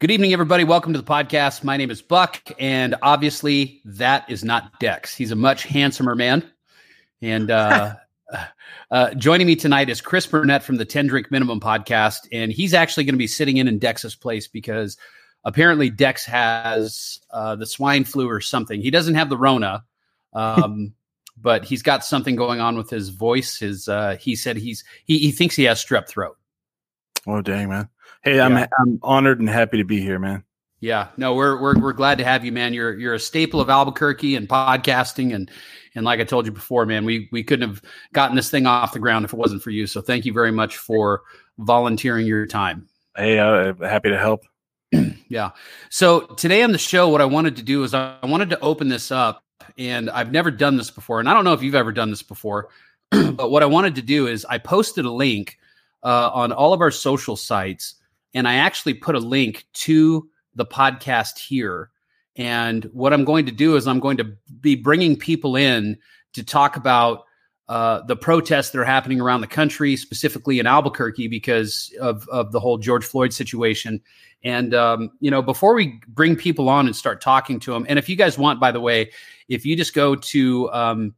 Good evening, everybody. Welcome to the podcast. My name is Buck, and obviously, that is not Dex. He's a much handsomer man. And uh, uh, joining me tonight is Chris Burnett from the 10 Drink Minimum podcast. And he's actually going to be sitting in in Dex's place because apparently Dex has uh, the swine flu or something. He doesn't have the Rona, um, but he's got something going on with his voice. His uh, he said he's he, he thinks he has strep throat. Oh dang, man! Hey, I'm I'm honored and happy to be here, man. Yeah, no, we're we're we're glad to have you, man. You're you're a staple of Albuquerque and podcasting, and and like I told you before, man, we we couldn't have gotten this thing off the ground if it wasn't for you. So thank you very much for volunteering your time. Hey, uh, happy to help. Yeah. So today on the show, what I wanted to do is I I wanted to open this up, and I've never done this before, and I don't know if you've ever done this before, but what I wanted to do is I posted a link uh, on all of our social sites, and I actually put a link to the podcast here. And what I'm going to do is I'm going to be bringing people in to talk about uh, the protests that are happening around the country, specifically in Albuquerque, because of, of the whole George Floyd situation. And um, you know, before we bring people on and start talking to them, and if you guys want, by the way, if you just go to, um,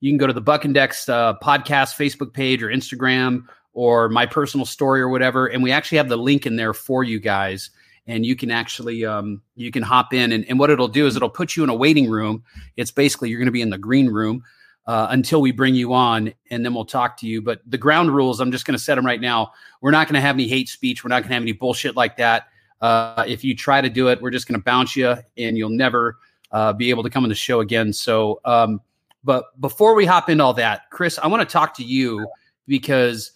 you can go to the Buck and Dex uh, podcast Facebook page or Instagram or my personal story or whatever, and we actually have the link in there for you guys. And you can actually um, you can hop in, and, and what it'll do is it'll put you in a waiting room. It's basically you're going to be in the green room uh, until we bring you on, and then we'll talk to you. But the ground rules, I'm just going to set them right now. We're not going to have any hate speech. We're not going to have any bullshit like that. Uh, if you try to do it, we're just going to bounce you, and you'll never uh, be able to come on the show again. So, um, but before we hop into all that, Chris, I want to talk to you because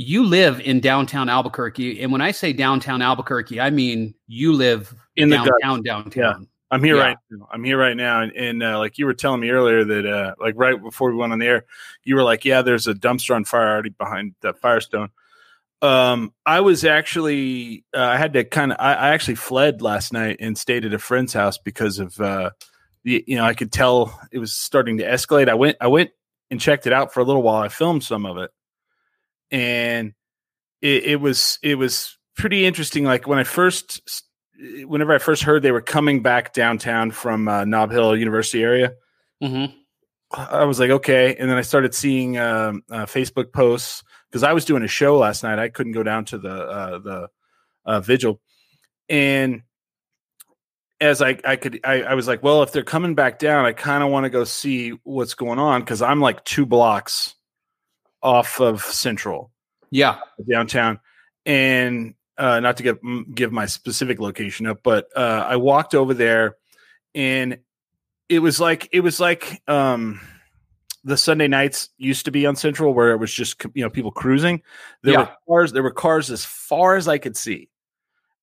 you live in downtown Albuquerque, and when I say downtown Albuquerque, I mean you live In the downtown. Downtown. I'm here Yeah. right now. I'm here right now, and, and uh, like you were telling me earlier that uh, like right before we went on the air, you were like, "Yeah, there's a dumpster on fire already behind the Firestone." Um, I was actually uh, I had to kind of I, I actually fled last night and stayed at a friend's house because of uh, the you know I could tell it was starting to escalate. I went I went and checked it out for a little while. I filmed some of it, and it, it was it was pretty interesting. Like when I first whenever I first heard they were coming back downtown from uh, Nob Hill University area, Mm-hmm. I was like, okay. And then I started seeing um, uh, Facebook posts because I was doing a show last night. I couldn't go down to the uh, the uh, vigil, and as I I could I, I was like, well, if they're coming back down, I kind of want to go see what's going on because I'm like two blocks off of Central. Yeah. downtown. And uh, not to give give my specific location up but uh, i walked over there and it was like it was like um the sunday nights used to be on central where it was just you know people cruising. There Yeah. were cars there were cars as far as i could see.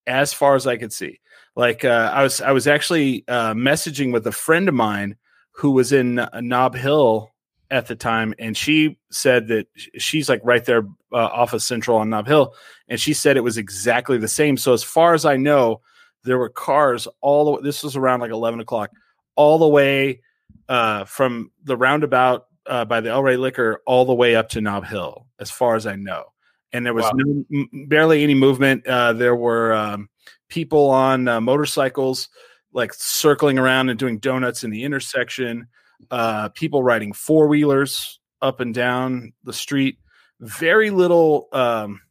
As far as i could see. Like uh, i was i was actually uh, messaging with a friend of mine who was in uh, nob hill at the time and she said that she's like right there uh, off of central on nob hill and she said it was exactly the same. So as far as i know there were cars all the this was around like 11 o'clock all the way uh, from the roundabout uh, by the el rey liquor all the way up to nob hill as far as i know. And there was Wow. no, m- barely any movement. Uh, there were um, people on uh, motorcycles like circling around and doing donuts in the intersection uh, people riding four wheelers up and down the street. Very little um,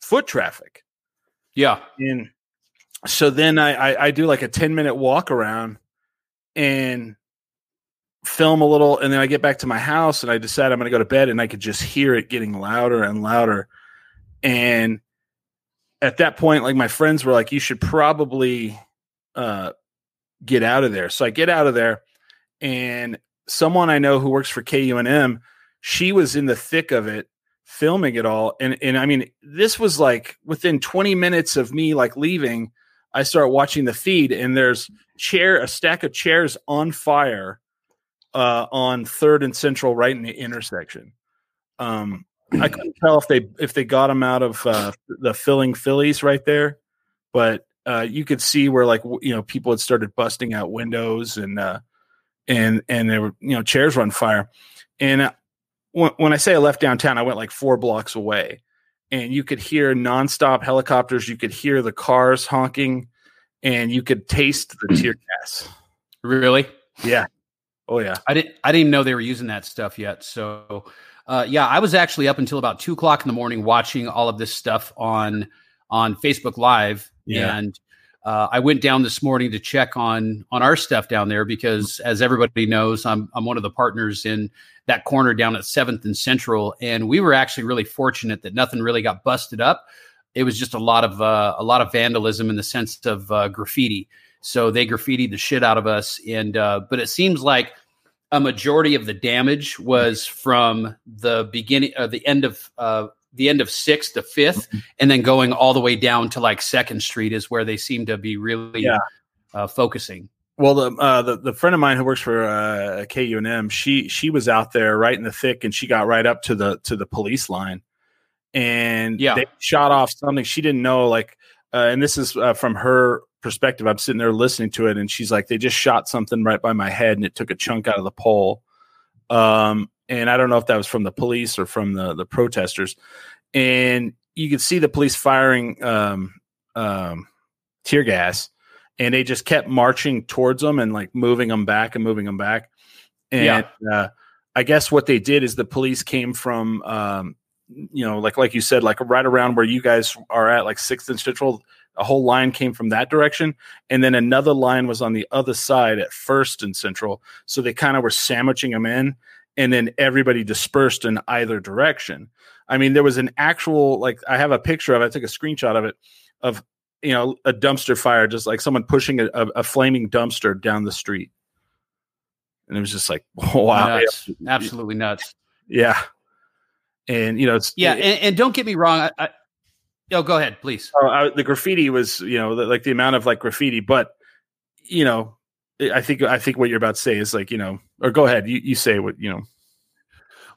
foot traffic. Yeah. And so then I, I, I do like a 10 minute walk around and film a little. And then I get back to my house and I decide I'm going to go to bed and I could just hear it getting louder and louder. And at that point, like my friends were like, you should probably uh, get out of there. So I get out of there and someone I know who works for KUNM, she was in the thick of it filming it all and and I mean this was like within 20 minutes of me like leaving I start watching the feed and there's chair a stack of chairs on fire uh on 3rd and Central right in the intersection. Um I couldn't tell if they if they got them out of uh the filling Phillies right there, but uh you could see where like you know people had started busting out windows and uh and and there were you know chairs were on fire and uh, when, when i say i left downtown i went like four blocks away and you could hear nonstop helicopters you could hear the cars honking and you could taste the tear gas. Really? Yeah. Oh yeah. I didn't. I didn't even know they were using that stuff yet. So, uh, yeah, I was actually up until about two o'clock in the morning watching all of this stuff on on Facebook Live, Yeah. and uh, I went down this morning to check on on our stuff down there because, as everybody knows, I'm I'm one of the partners in that corner down at Seventh and Central, and we were actually really fortunate that nothing really got busted up. It was just a lot of uh, a lot of vandalism in the sense of uh, graffiti. So they graffitied the shit out of us, and uh, but it seems like a majority of the damage was from the beginning, uh, the end of uh, the end of sixth to 5th and then going all the way down to like Second Street is where they seem to be really Yeah. uh, focusing. Well, the, uh, the the friend of mine who works for uh, KUNM, she she was out there right in the thick, and she got right up to the to the police line, and Yeah. they shot off something she didn't know. Like, uh, and this is uh, from her perspective. I'm sitting there listening to it, and she's like, "They just shot something right by my head, and it took a chunk out of the pole." Um, and I don't know if that was from the police or from the the protesters, and you could see the police firing um, um, tear gas and they just kept marching towards them and like moving them back and moving them back. And uh, I guess what they did is the police came from, um, you know, like like you said, like right around where you guys are at, like Sixth and Central. A whole line came from that direction, and then another line was on the other side at First and Central. So they kind of were sandwiching them in, and then everybody dispersed in either direction. I mean, there was an actual like I have a picture of. it. I took a screenshot of it of you know a dumpster fire just like someone pushing a, a, a flaming dumpster down the street and it was just like wow Nuts. absolutely nuts. yeah and you know it's Yeah, it- and, and don't get me wrong. I, I, oh, go ahead, please. uh, I- the graffiti was you know the, like the amount of like graffiti but you know i think i think what you're about to say is like you know or go ahead you, you say what you know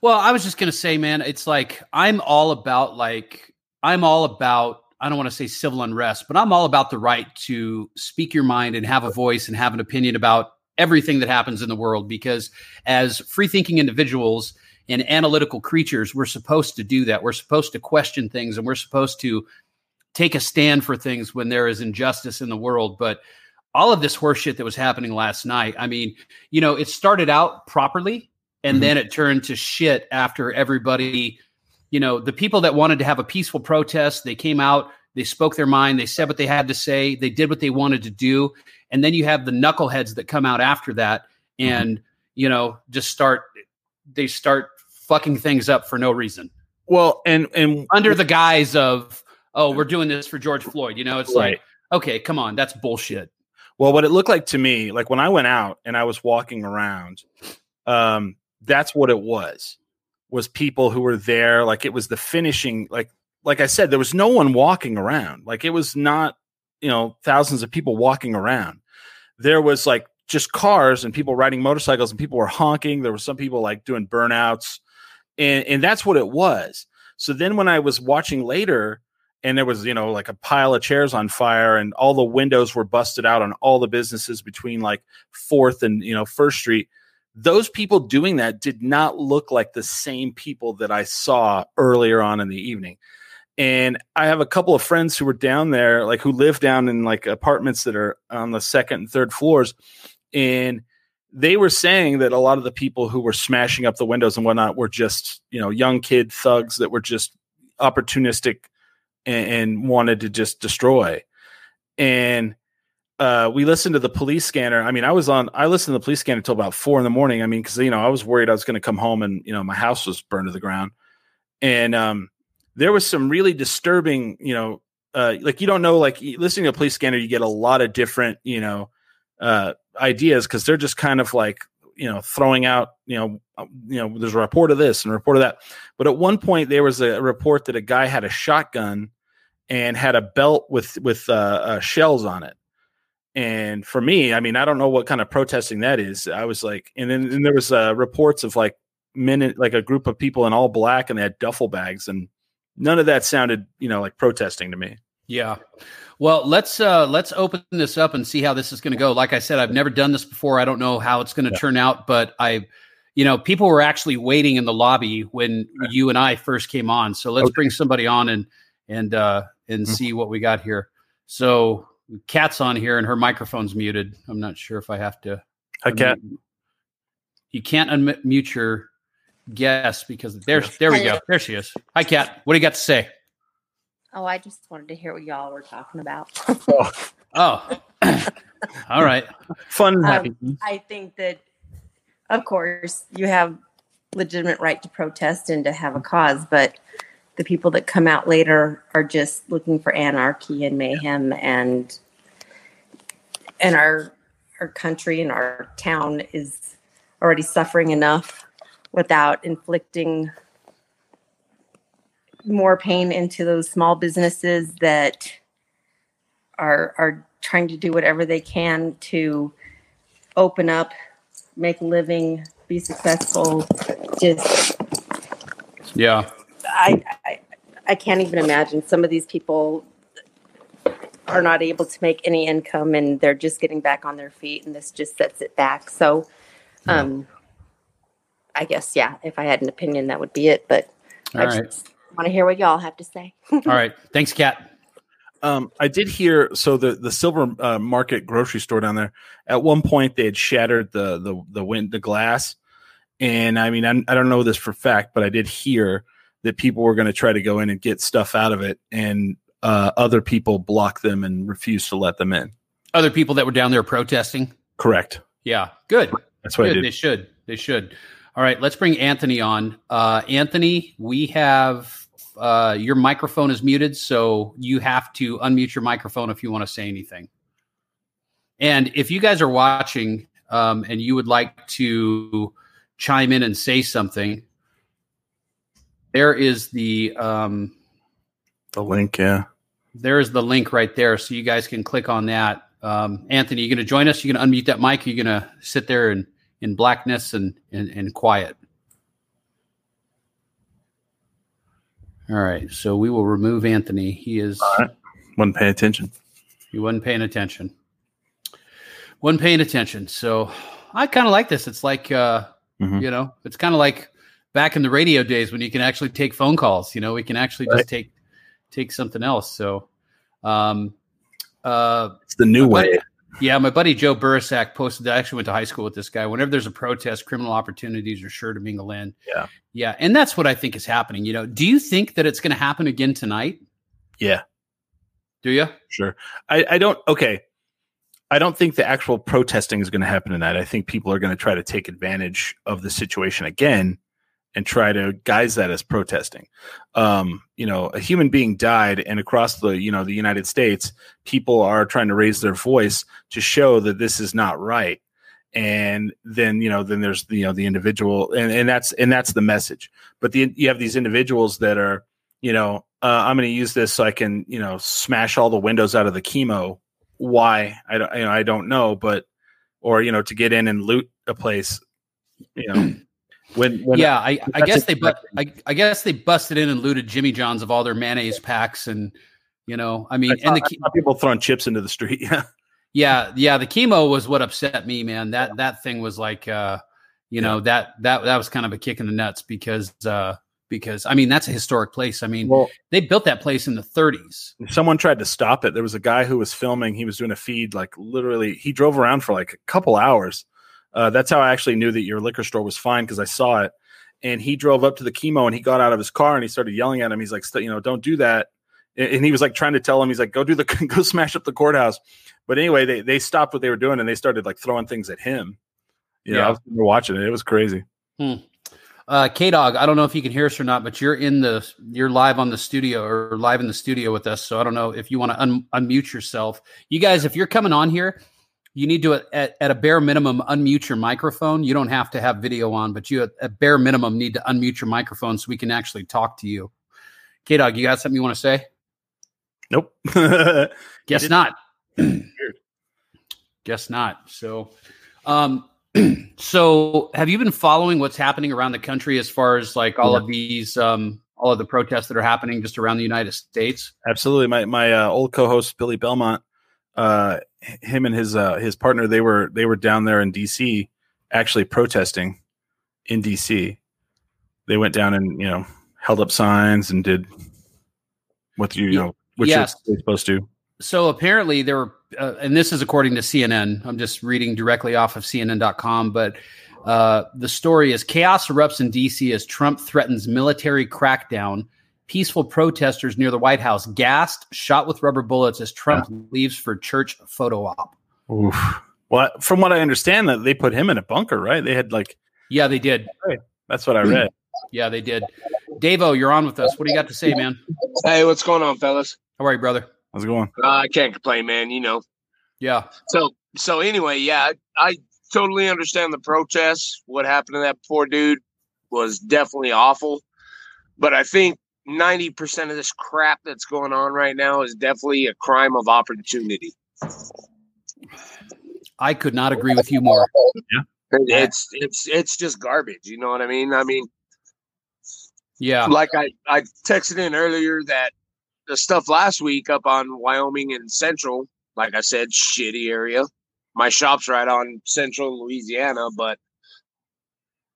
Well, I was just gonna say, man, it's like I'm all about like I'm all about I don't want to say civil unrest, but I'm all about the right to speak your mind and have a voice and have an opinion about everything that happens in the world. Because as free thinking individuals and analytical creatures, we're supposed to do that. We're supposed to question things and we're supposed to take a stand for things when there is injustice in the world. But all of this horseshit that was happening last night, I mean, you know, it started out properly and Mhm. then it turned to shit after everybody you know the people that wanted to have a peaceful protest they came out they spoke their mind they said what they had to say they did what they wanted to do and then you have the knuckleheads that come out after that and you know just start they start fucking things up for no reason well and and under the guise of oh we're doing this for george floyd you know it's Right. like okay come on that's bullshit Well, what it looked like to me, like when I went out and I was walking around, um, that's what it was. Was people who were there, like it was the finishing, like like I said, there was no one walking around. Like it was not, you know, thousands of people walking around. There was like just cars and people riding motorcycles and people were honking. There were some people like doing burnouts, and and that's what it was. So then when I was watching later, and there was you know like a pile of chairs on fire and all the windows were busted out on all the businesses between like fourth and you know first street. Those people doing that did not look like the same people that i saw earlier on in the evening. And i have a couple of friends who were down there like who live down in like apartments that are on the second and third floors and they were saying that a lot of the people who were smashing up the windows and whatnot were just you know young kid thugs that were just opportunistic and, and wanted to just destroy. And uh, we listened to the police scanner. I mean, I was on. I listened to the police scanner until about four in the morning. I mean, because you know I was worried I was going to come home and you know my house was burned to the ground. And um, there was some really disturbing. You know, uh, like you don't know. Like listening to a police scanner, you get a lot of different you know uh, ideas because they're just kind of like you know throwing out you know uh, you know there's a report of this and a report of that. But at one point there was a report that a guy had a shotgun and had a belt with with uh, uh, shells on it. And for me, I mean, I don't know what kind of protesting that is. I was like, and then and there was uh, reports of like men, in- like a group of people in all black, and they had duffel bags, and none of that sounded, you know, like protesting to me. Yeah. Well, let's uh let's open this up and see how this is going to go. Like I said, I've never done this before. I don't know how it's going to Yeah. turn out, but I you know, people were actually waiting in the lobby when you and I first came on. So let's Okay. bring somebody on and and uh and Mhm. see what we got here. So Cat's on here and her microphone's muted. I'm not sure if I have to. Hi, Kat. unmute- You can't unmute your guest because there's there we go. There she is. Hi, Cat. What do you got to say? Oh, I just wanted to hear what y'all were talking about. Oh, all right. Fun Um. I think that, of course, you have legitimate right to protest and to have a cause, but the people that come out later are just looking for anarchy and mayhem, and and our our country and our town is already suffering enough without inflicting more pain into those small businesses that are are trying to do whatever they can to open up, make a living, be successful. Just Yeah. I, I I can't even imagine some of these people are not able to make any income and they're just getting back on their feet and this just sets it back. So um I guess yeah, if I had an opinion that would be it, but All I right. just want to hear what y'all have to say. All right. Thanks, Kat. Um, I did hear so the the Silver uh, Market grocery store down there. At one point, they had shattered the the the wind the glass, and I mean I'm, I don't know this for fact, but I did hear that people were going to try to go in and get stuff out of it, and uh, other people blocked them and refused to let them in. Other people that were down there protesting. Correct. Yeah. Good. That's what Good. They should. They should. All right. Let's bring Anthony on. Uh, Anthony, we have uh, your microphone is muted, so you have to unmute your microphone if you want to say anything. And if you guys are watching um, and you would like to chime in and say something, there is the um, The link, yeah. there is the link right there, so you guys can click on that. Um, Anthony, you going to join us? You going to unmute that mic? Or you going to sit there and in blackness and, and and quiet? All right, so we will remove Anthony. He is All right. Wouldn't pay attention. he wasn't paying attention. Wasn't paying attention. So I kind of like this. It's like uh, Mhm. you know, it's kind of like back in the radio days when you can actually take phone calls. You know, we can actually just take take something else. So, um, uh, It's the new way. buddy- yeah, my buddy Joe Burisak posted. I actually went to high school with this guy. Whenever there's a protest, criminal opportunities are sure to mingle in. Yeah. yeah, and that's what I think is happening. You know, do you think that it's going to happen again tonight? Yeah. Do you? Sure. I, I don't. Okay. I don't think the actual protesting is going to happen tonight. I think people are going to try to take advantage of the situation again and try to guise that as protesting. Um, you know, a human being died, and across the you know the United States, people are trying to raise their voice to show that this is not right. And then you know, then there's the, you know the individual, and, and that's and that's the message. But the, you have these individuals that are you know, uh, I'm going to use this so I can, you know, smash all the windows out of the KiMo. Why? I don't, you know, I don't know, but, or, you know, to get in and loot a place, you know, when, when, yeah, I, I guess they but expecting. I, I guess they busted in and looted Jimmy John's of all their mayonnaise packs and you know, I mean, I and the saw people throwing chips into the street. Yeah. Yeah, yeah, the KiMo was what upset me, man. That that thing was like uh you know, that that that was kind of a kick in the nuts because uh because I mean, that's a historic place. I mean, Well, they built that place in the 30s. someone tried to stop it. There was a guy who was filming. He was doing a feed, like literally, he drove around for like a couple hours. Uh, that's how I actually knew that your liquor store was fine because I saw it. And he drove up to the KiMo and he got out of his car and he started yelling at him. He's like, you know, don't do that. And he was like trying to tell him, he's like, go do the, go smash up the courthouse. But anyway, they, they stopped what they were doing and they started like throwing things at him. You know, Yeah. I was watching it. It was crazy. Uh K Dog, I don't know if you can hear us or not, but you're in the you're live on the studio or live in the studio with us. So I don't know if you want to un- unmute yourself. You guys, if you're coming on here, you need to at, at a bare minimum unmute your microphone. You don't have to have video on, but you at, at bare minimum need to unmute your microphone so we can actually talk to you. K Dog, you got something you want to say? Nope. Guess not. Guess not. So, um, so have you been following what's happening around the country as far as like all Yeah. of these, um, all of the protests that are happening just around the United States? Absolutely. My my uh, old co-host Billy Belmont, uh, him and his uh, his partner, they were they were down there in D.C. actually protesting in D.C. They went down and you know held up signs and did what you, you know what yes. you're supposed to. so apparently there were, uh, and this is according to CNN. I'm just reading directly off of CNN.com, but uh, the story is chaos erupts in DC as Trump threatens military crackdown. Peaceful protesters near the White House gassed, shot with rubber bullets as Trump yeah. leaves for church photo op. Oof. Well, from what I understand, that they put him in a bunker, right? They had like, yeah, they did. That's what I read. Yeah, they did. Davo, you're on with us. What do you got to say, man? Hey, what's going on, fellas? How are you, brother? How's it going? Uh, I can't complain, man. You know. Yeah. So so anyway, yeah, I, I totally understand the protests. What happened to that poor dude was definitely awful. But I think 90% of this crap that's going on right now is definitely a crime of opportunity. I could not agree with you more. Yeah. It's it's it's just garbage, you know what I mean? I mean yeah. Like I I texted in earlier that the stuff last week up on Wyoming and Central, like I said, shitty area. My shop's right on Central Louisiana, but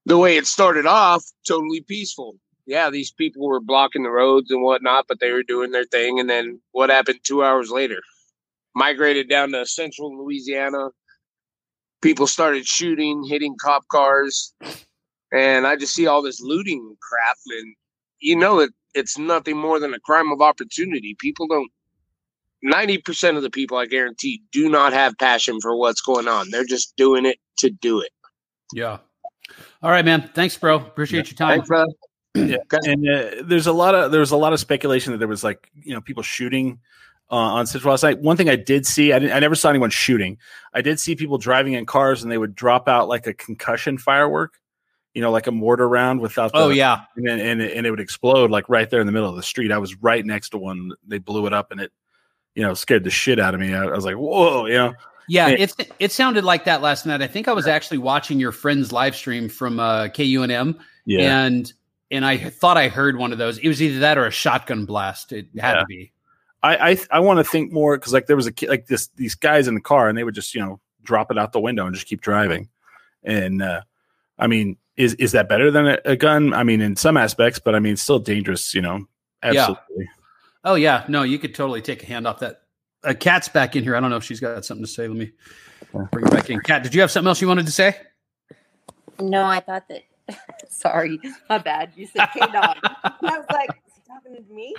the way it started off, totally peaceful yeah, these people were blocking the roads and whatnot, but they were doing their thing. And then what happened two hours later? Migrated down to central Louisiana. People started shooting, hitting cop cars. And I just see all this looting crap. And you know that it's nothing more than a crime of opportunity. People don't, 90% of the people, I guarantee, do not have passion for what's going on. They're just doing it to do it. Yeah. All right, man. Thanks, bro. Appreciate yeah. your time. Thanks, bro yeah, and uh, there's a lot of there was a lot of speculation that there was like you know people shooting uh, on Central last night. One thing I did see, I, I never saw anyone shooting. I did see people driving in cars and they would drop out like a concussion firework, you know, like a mortar round without. The, oh yeah, and and and it would explode like right there in the middle of the street. I was right next to one. They blew it up and it, you know, scared the shit out of me. I, I was like, whoa, you know. Yeah, it it sounded like that last night. I think I was actually watching your friend's live stream from uh, KUNM, yeah. and and I thought I heard one of those. It was either that or a shotgun blast. It had yeah. to be. I I, I want to think more because like there was a like this these guys in the car and they would just you know drop it out the window and just keep driving, and uh, I mean is is that better than a, a, gun? I mean in some aspects, but I mean still dangerous. You know, absolutely. Yeah. Oh yeah, no, you could totally take a hand off that. A cat's back in here. I don't know if she's got something to say. Let me bring her back in. Cat, did you have something else you wanted to say? No, I thought that Sorry, my bad. You said K dog. I was like, is he talking to me?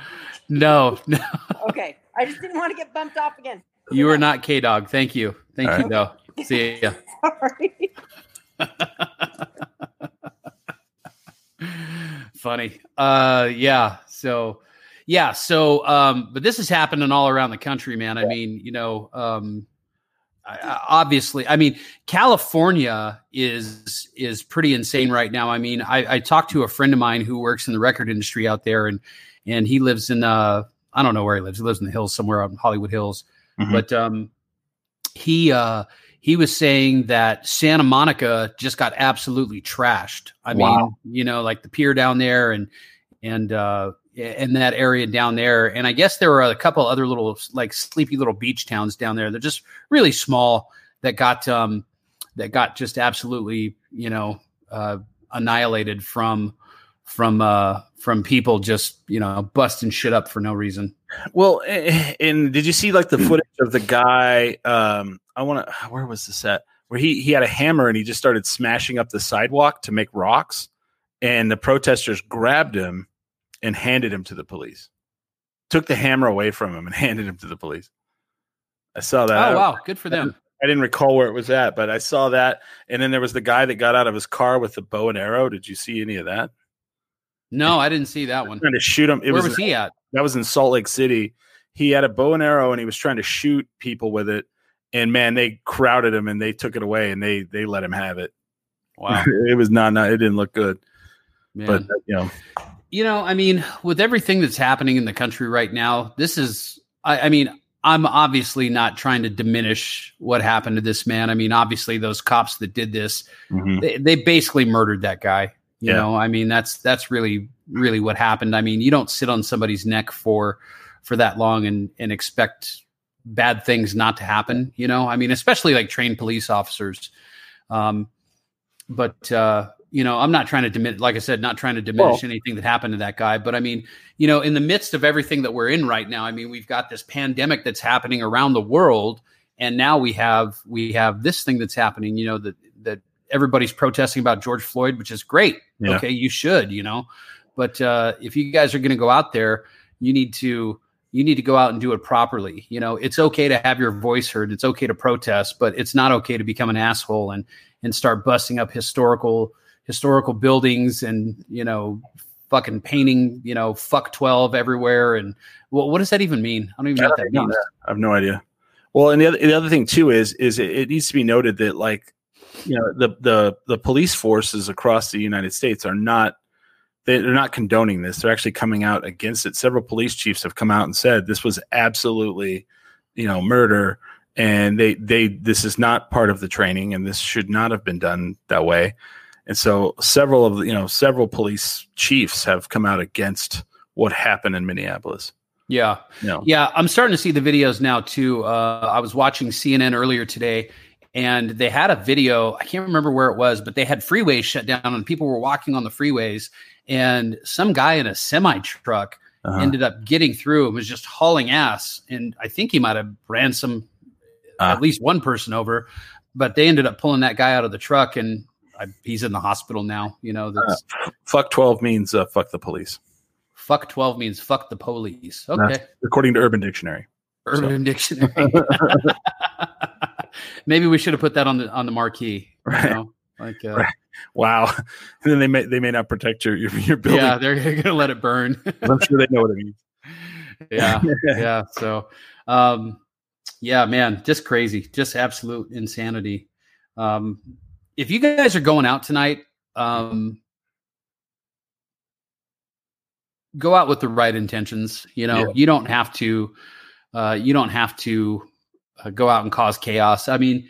No, no. okay. I just didn't want to get bumped off again. You are not K dog. Thank you. Thank All you, though. See ya. Sorry. Funny. Uh yeah. So yeah, so um, but this is happening all around the country, man. I mean, you know, um, obviously i mean california is is pretty insane right now i mean I, I talked to a friend of mine who works in the record industry out there and and he lives in uh i don't know where he lives he lives in the hills somewhere on hollywood hills mm-hmm. but um he uh he was saying that santa monica just got absolutely trashed i wow. mean you know like the pier down there and and uh in that area down there. And I guess there were a couple other little like sleepy little beach towns down there. They're just really small that got um that got just absolutely you know uh, annihilated from from uh from people just you know busting shit up for no reason. Well, and did you see like the footage of the guy? Um, I want to. Where was this at? Where he he had a hammer and he just started smashing up the sidewalk to make rocks, and the protesters grabbed him and handed him to the police. Took the hammer away from him and handed him to the police. I saw that. Oh wow, good for them. I didn't recall where it was at, but I saw that. And then there was the guy that got out of his car with the bow and arrow. Did you see any of that? No, I didn't see that one. Trying to shoot him. It where was, was he at? That was in Salt Lake City. He had a bow and arrow and he was trying to shoot people with it. And man, they crowded him and they took it away and they they let him have it. Wow, it was not, not it didn't look good. Man. But you know, you know, I mean, with everything that's happening in the country right now, this is, I, I, mean, I'm obviously not trying to diminish what happened to this man. I mean, obviously, those cops that did this, mm-hmm. they, they, basically murdered that guy. You yeah. know, I mean, that's that's really really what happened. I mean, you don't sit on somebody's neck for for that long and and expect bad things not to happen. You know, I mean, especially like trained police officers. Um, but uh, you know, I'm not trying to diminish, like I said, not trying to diminish Well- anything that happened to that guy. But I mean, you know, in the midst of everything that we're in right now, I mean, we've got this pandemic that's happening around the world, and now we have we have this thing that's happening. You know, that that everybody's protesting about George Floyd, which is great. Yeah. Okay, you should, you know, but uh, if you guys are going to go out there, you need to you need to go out and do it properly. You know, it's okay to have your voice heard. It's okay to protest, but it's not okay to become an asshole and and start busting up historical historical buildings and you know fucking painting you know fuck 12 everywhere and well, what does that even mean i don't even know what that means I have no idea. Well, and the other, the other thing too is is it, it needs to be noted that like you know the the the police forces across the United States are not they're not condoning this. They're actually coming out against it. Several police chiefs have come out and said this was absolutely you know murder and they they this is not part of the training and this should not have been done that way. And so several of the, you know several police chiefs have come out against what happened in Minneapolis. yeah Yeah, I'm starting to see the videos now too. Uh, I was watching CNN earlier today, and they had a video. I can't remember where it was, but they had freeways shut down, and people were walking on the freeways. And some guy in a semi truck uh-huh. ended up getting through and was just hauling ass. And I think he might have ran some, Ah. at least one person over. But they ended up pulling that guy out of the truck, and I, he's in the hospital now. You know, that's fuck 12 means uh, fuck the police fuck twelve means fuck the police. Okay. according to urban dictionary Urban Dictionary. Maybe we should have put that on the on the marquee. you Right. know? Like, uh, Right. wow and then they may they may not protect your your, your building yeah, they're gonna let it burn. i'm sure they know what it means yeah, yeah. So, um, yeah, man, just crazy, just absolute insanity. Um, if you guys are going out tonight, um, go out with the right intentions. You know, Yeah. you don't have to, uh, you don't have to uh, go out and cause chaos. I mean,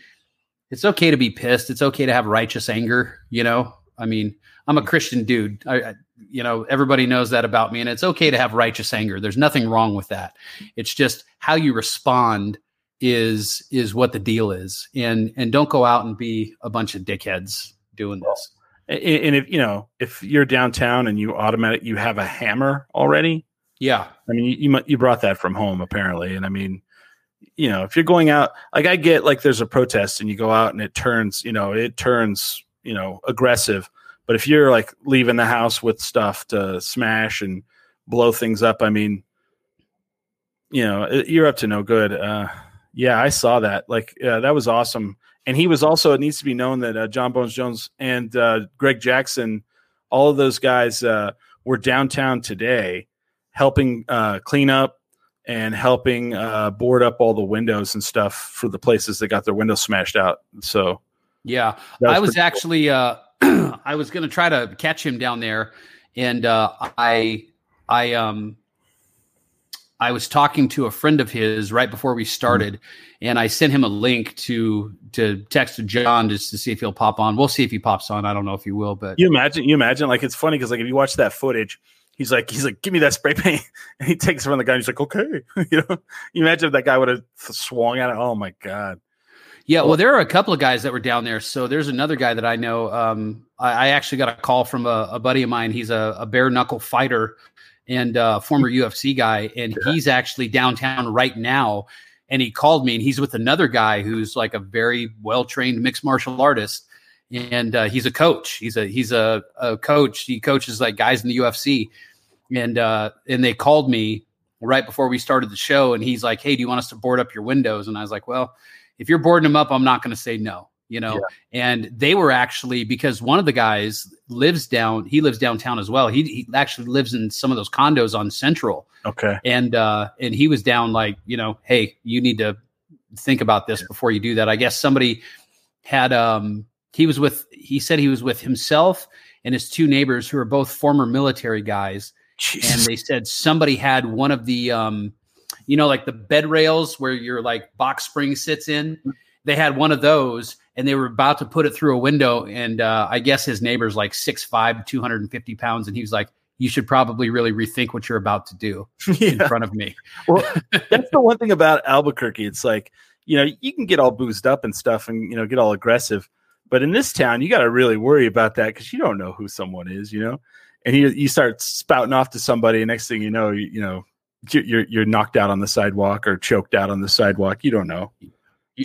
it's okay to be pissed. It's okay to have righteous anger. You know, I mean, I'm a Christian dude. I, I you know, everybody knows that about me, and it's okay to have righteous anger. There's nothing wrong with that. It's just how you respond is is what the deal is, and and don't go out and be a bunch of dickheads doing this. and, and if you know if you're downtown and you automatic you have a hammer already Yeah, i mean you you, brought that from home apparently. And i mean you know if you're going out like i get like there's a protest and you go out and it turns you know it turns you know aggressive. But if you're like leaving the house with stuff to smash and blow things up i mean you know you're up to no good. Uh yeah i saw that like yeah that was awesome and he was also it needs to be known that uh, jon bones jones and uh, greg jackson all of those guys uh, were downtown today helping uh, clean up and helping uh, board up all the windows and stuff for the places that got their windows smashed out so yeah. that I was cool. actually uh I was going to try to catch him down there and uh I I um I was talking to a friend of his right before we started and I sent him a link to to text to Jon just to see if he'll pop on. We'll see if he pops on. I don't know if he will, but you imagine you imagine like it's funny because like if you watch that footage he's like he's like give me that spray paint and he takes it from the guy and he's like okay you know you imagine if that guy would have swung at it oh my god Yeah, well, there are a couple of guys that were down there. So there's another guy that I know. Um, I, I actually got a call from a, a buddy of mine. He's a, a bare knuckle fighter and uh, former UFC guy, and he's actually downtown right now. And he called me, and he's with another guy who's like a very well trained mixed martial artist, and uh, he's a coach. He's a he's a, a coach. He coaches like guys in the UFC, and uh, and they called me right before we started the show, and he's like, "Hey, do you want us to board up your windows?" And I was like, "Well." if you're boarding them up, I'm not going to say no, you know? And they were actually, because one of the guys lives down, he lives downtown as well. He, he actually lives in some of those condos on Central. okay And, uh, and he was down like, you know, Hey, you need to think about this before you do that. I guess somebody had, um, he was with, he said he was with himself and his two neighbors who are both former military guys and they said somebody had one of the um you know like the bed rails where your like box spring sits in they had one of those and they were about to put it through a window and uh i guess his neighbor's like 6'5 250 pounds and he was like you should probably really rethink what you're about to do in front of me well that's the one thing about albuquerque it's like you know you can get all boozed up and stuff and you know get all aggressive But in this town, you got to really worry about that because you don't know who someone is, you know. And you you start spouting off to somebody, and next thing you know, you, you know you're you're knocked out on the sidewalk or choked out on the sidewalk. You don't know.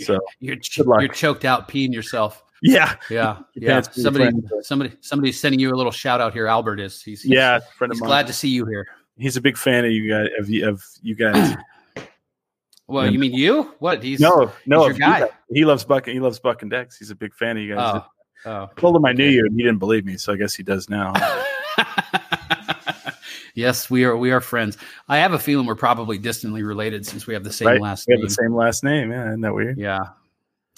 So, you're ch- good luck. you're choked out peeing yourself. Yeah, Yeah, yeah. Somebody, somebody, somebody's sending you a little shout out here. Albert is. He's, he's yeah. Friend of He's mine. glad to see you here. He's a big fan of you guys. Of, you- of you guys. Well, Yeah. you mean you? What? He's no, no, your you guy. He loves Buck. He loves Buck and Dex. He's a big fan of you guys. Oh, oh. I told him I knew you, and he didn't believe me. So I guess he does now. yes, we are. We are friends. I have a feeling we're probably distantly related since we have the same right? last we have name. the same last name. Yeah, isn't that weird? Yeah,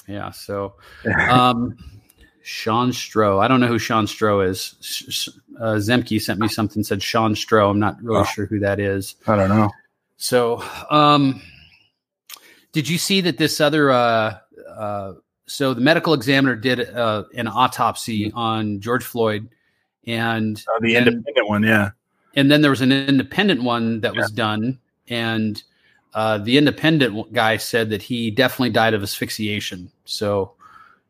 yeah. So, um, Sean Stroh. I don't know who Sean Stroh is. Uh, Zemke sent me something said Sean Stroh. I'm not really Oh. sure who that is. I don't know. So, um, did you see that this other? Uh, uh, so the medical examiner did uh, an autopsy on George Floyd, and Oh, the independent one, yeah. And then there was an independent one that was done, and uh, the independent guy said that he definitely died of asphyxiation. So,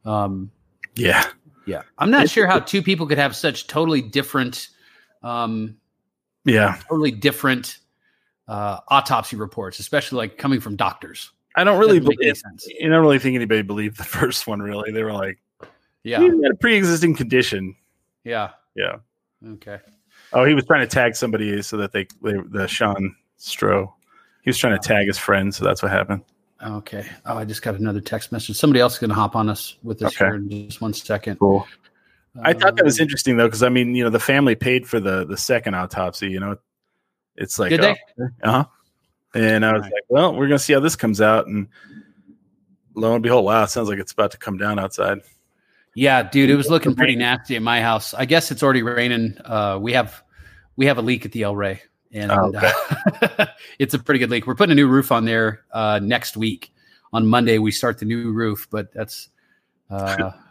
um, Yeah. yeah, I'm not sure how two people could have such totally different, um, Yeah. totally different uh, autopsy reports, especially like coming from doctors. I don't really believe. I don't really think anybody believed the first one really. They were like, Yeah, he had a pre existing condition. yeah, Yeah. okay. Oh, he was trying to tag somebody so that they, they the Sean Stroh. He was trying to tag his friend, so that's what happened. Okay. Oh, I just got another text message. Somebody else is going to hop on us with this Okay. here in just one second. Cool. I thought that was Um, interesting though, because I mean, you know, the family paid for the the second autopsy. You know, it's like, they? Uh huh. And I was Right. like, well, we're gonna see how this comes out, and lo and behold, wow, it sounds like it's about to come down outside. Yeah, dude, it was looking pretty nasty at my house. I guess it's already raining. Uh, we have we have a leak at the El Rey, and Oh, uh, it's a pretty good leak. We're putting a new roof on there uh, next week. On Monday, we start the new roof, but that's uh,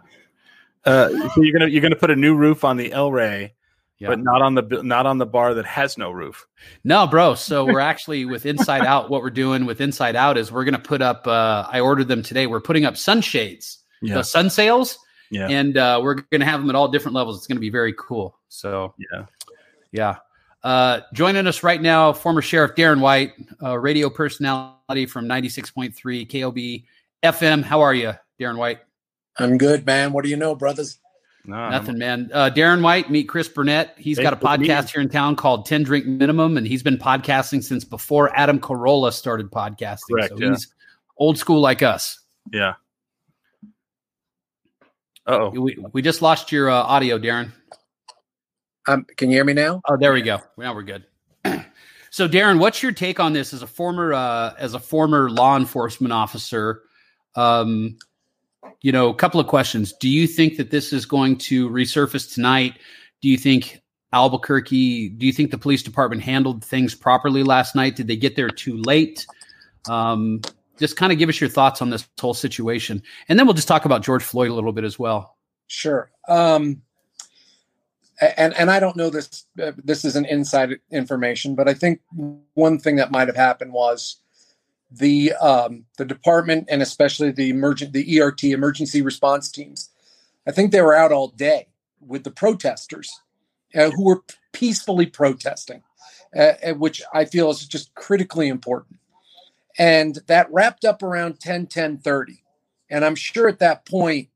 Uh, so you're gonna you're gonna put a new roof on the El Rey, yeah. but not on the not on the bar that has no roof. No, bro. So we're actually with Inside Out. What we're doing with Inside Out is we're going to put up. Uh, I ordered them today. We're putting up sunshades, Yeah, the sun sails, yeah, and uh, we're going to have them at all different levels. It's going to be very cool. So yeah. yeah. Uh, joining us right now, former Sheriff Darren White, uh, radio personality from 96.3 KOB FM. How are you, Darren White? I'm good, man. What do you know, brothers? No, Nothing, man. Uh, Darren White, meet Chris Burnett. He's got a Thanks for meeting. podcast here in town called 10 Drink Minimum, and he's been podcasting since before Adam Carolla started podcasting. Correct, so yeah. he's old school like us. Yeah. Oh, We, we just lost your uh, audio, Darren. Um, can you hear me now? Oh, there we go. Now we're good. so, Darren, what's your take on this as a former uh, as a former law enforcement officer? Um, you know, a couple of questions. Do you think that this is going to resurface tonight? Do you think Albuquerque? Do you think the police department handled things properly last night? Did they get there too late? Um, just kind of give us your thoughts on this whole situation, and then we'll just talk about George Floyd a little bit as well. Sure. Um, and and I don't know this. Uh, this is an inside information, but I think one thing that might have happened was the um, the department and especially the emergent the ERT emergency response teams. I think they were out all day with the protesters uh, who were peacefully protesting, uh, uh, which I feel is just critically important. And that wrapped up around 10, 10 30. And I'm sure at that point,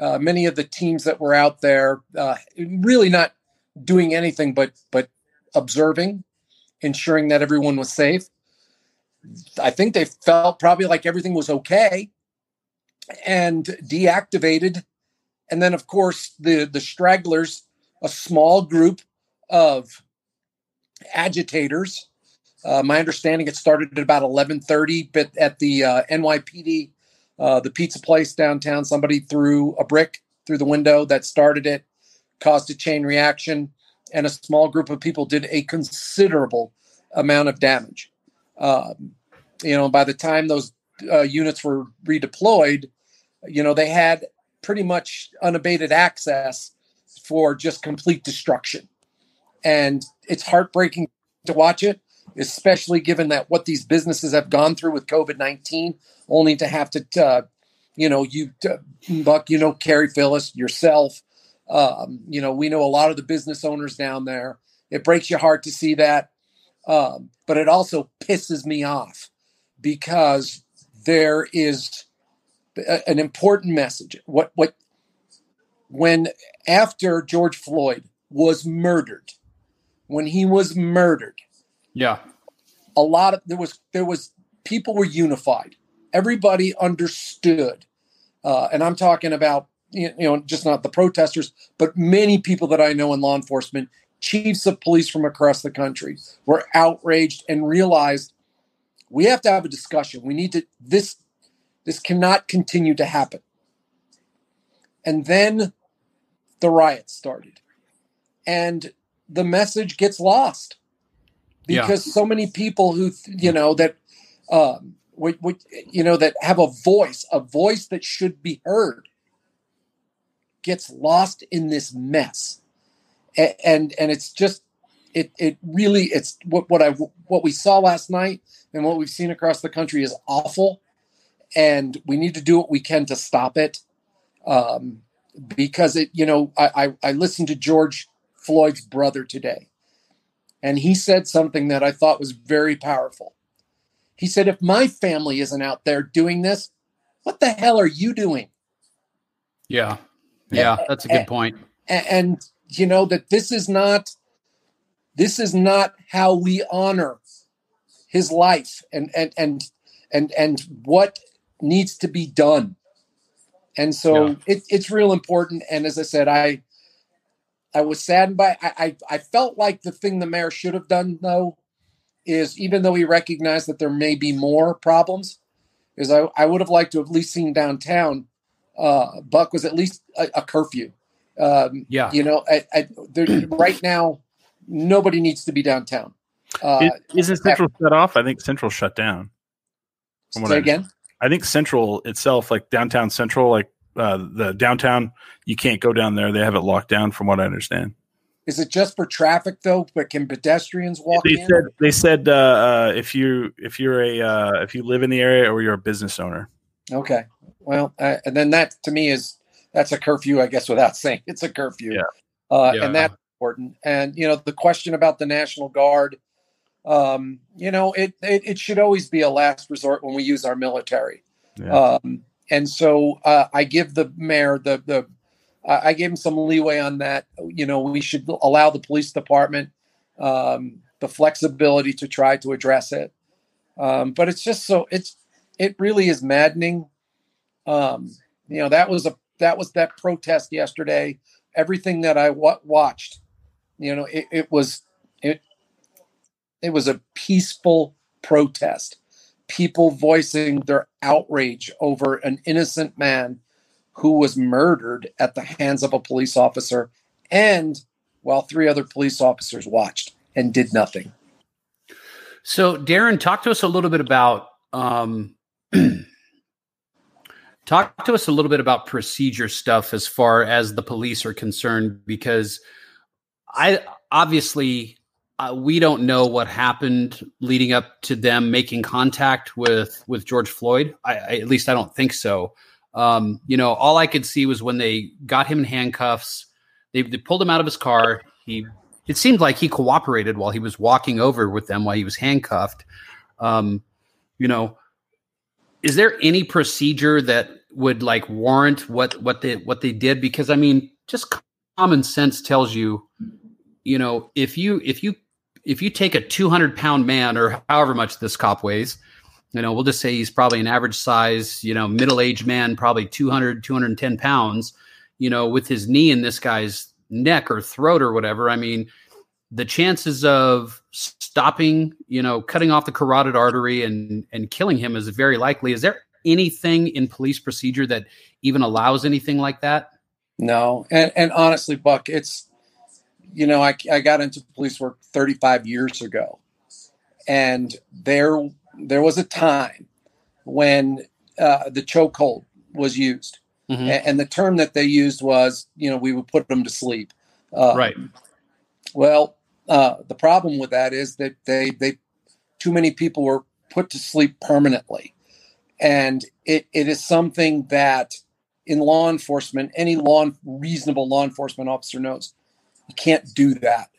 uh, many of the teams that were out there uh, really not doing anything but but observing, ensuring that everyone was safe. I think they felt probably like everything was okay and deactivated. And then, of course, the the stragglers, a small group of agitators. Uh, my understanding, it started at about eleven thirty, but at the uh, NYPD, uh, the pizza place downtown, somebody threw a brick through the window that started it, caused a chain reaction, and a small group of people did a considerable amount of damage. Um, you know, by the time those uh, units were redeployed, you know, they had pretty much unabated access for just complete destruction. And it's heartbreaking to watch it, especially given that what these businesses have gone through with COVID 19, only to have to, uh, you know, you Buck, you know, Carrie Phyllis, yourself. Um, you know, we know a lot of the business owners down there. It breaks your heart to see that, um, but it also pisses me off because there is a, an important message. What what when after George Floyd was murdered, when he was murdered, yeah, a lot of there was there was people were unified. Everybody understood, uh, and I'm talking about you know just not the protesters, but many people that I know in law enforcement, chiefs of police from across the country, were outraged and realized we have to have a discussion. We need to this this cannot continue to happen. And then the riots started. And the message gets lost because yeah. so many people who you know that um we, we, you know that have a voice a voice that should be heard gets lost in this mess. And and, and it's just it it really it's what what i what we saw last night and what we've seen across the country is awful. And we need to do what we can to stop it. Um because it you know i i, I listened to george floyd's brother today and he said something that I thought was very powerful. He said, If my family isn't out there doing this, what the hell are you doing? Yeah. Yeah, that's a good point. And, and, you know that this is not this is not how we honor his life and and and and and what needs to be done. And so yeah. it, it's real important. And as I said, I I was saddened by. I, I, I felt like the thing the mayor should have done though is even though he recognized that there may be more problems, is I, I would have liked to have at least seen downtown. Uh, Buck was at least a, a curfew. Um, yeah, you know, I, I, there, right now nobody needs to be downtown. Uh, Isn't Central shut off? I think Central shut down. Say again. I think Central itself, like downtown Central, like uh, the downtown. You can't go down there. They have it locked down, from what I understand. Is it just for traffic though? But can pedestrians walk? They in? said they said uh, uh, if you if you're a uh, if you live in the area or you're a business owner. Okay, well, uh, and then that to me is that's a curfew, I guess, without saying it's a curfew. Yeah. Uh, yeah. And that's important. And you know, the question about the National Guard, um, you know, it, it, it should always be a last resort when we use our military. Yeah. Um, and so uh, I give the mayor the the I gave him some leeway on that. You know, we should allow the police department um, the flexibility to try to address it. Um, but it's just so it's it really is maddening. Um, you know, that was a that was that protest yesterday. Everything that I w- watched, you know, it, it was it it was a peaceful protest people voicing their outrage over an innocent man who was murdered at the hands of a police officer and while three other police officers watched and did nothing. So, Darren, talk to us a little bit about um, talk to us a little bit about procedure stuff as far as the police are concerned, because I obviously uh, we don't know what happened leading up to them making contact with with George Floyd. I, I, at least I don't think so. Um, you know, all I could see was when they got him in handcuffs. They, they pulled him out of his car. He it seemed like he cooperated while he was walking over with them while he was handcuffed. Um, you know, is there any procedure that would like warrant what what they what they did? Because I mean, just common sense tells you, you know, if you if you if you take a 200 pound man or however much this cop weighs, you know, we'll just say he's probably an average size, you know, middle aged man, probably 200, 210 pounds, you know, with his knee in this guy's neck or throat or whatever. I mean, the chances of stopping, you know, cutting off the carotid artery and and killing him is very likely. Is there anything in police procedure that even allows anything like that? No, and and honestly, Buck, it's you know, I, I got into police work 35 years ago, and there there was a time when uh, the chokehold was used, mm-hmm. and, and, the term that they used was, you know, we would put them to sleep. Uh, right. Well, uh, the problem with that is that they they too many people were put to sleep permanently, and it, it is something that in law enforcement, any law reasonable law enforcement officer knows you can't do that.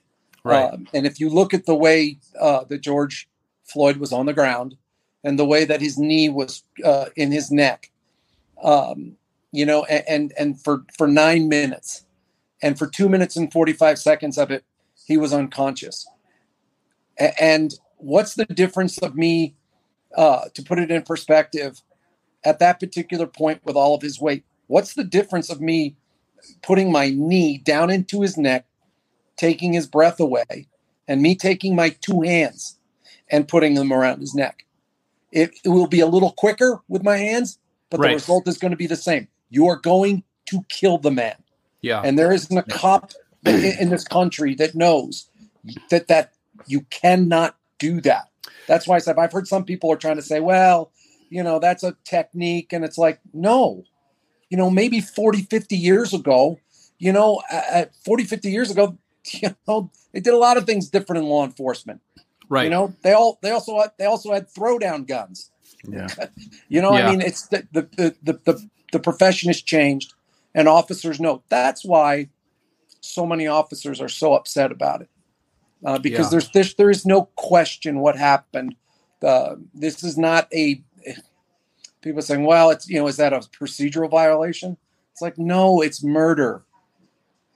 Right. Um, and if you look at the way uh, that George Floyd was on the ground and the way that his knee was uh, in his neck, um, you know, and, and for for nine minutes, and for two minutes and forty five seconds of it, he was unconscious. And what's the difference of me, uh, to put it in perspective, at that particular point with all of his weight? What's the difference of me putting my knee down into his neck, taking his breath away, and me taking my two hands and putting them around his neck? It, it will be a little quicker with my hands, but Right. the result is going to be the same. You are going to kill the man. Yeah. And there isn't a cop in, in this country that knows that that you cannot do that. That's why I said I've heard some people are trying to say, well, you know, that's a technique. And it's like, no, you know, maybe 40, 50 years ago, you know, at 40, 50 years ago, you know, they did a lot of things different in law enforcement. right. You know, they all they also had, they also had throwdown guns. Yeah. You know, Yeah. I mean, it's the the, the the the the profession has changed, and officers know. That's why so many officers are so upset about it, uh, because Yeah. there's, there's there is no question what happened. Uh, this is not a people saying, well, it's you know, is that a procedural violation? It's like no, it's murder.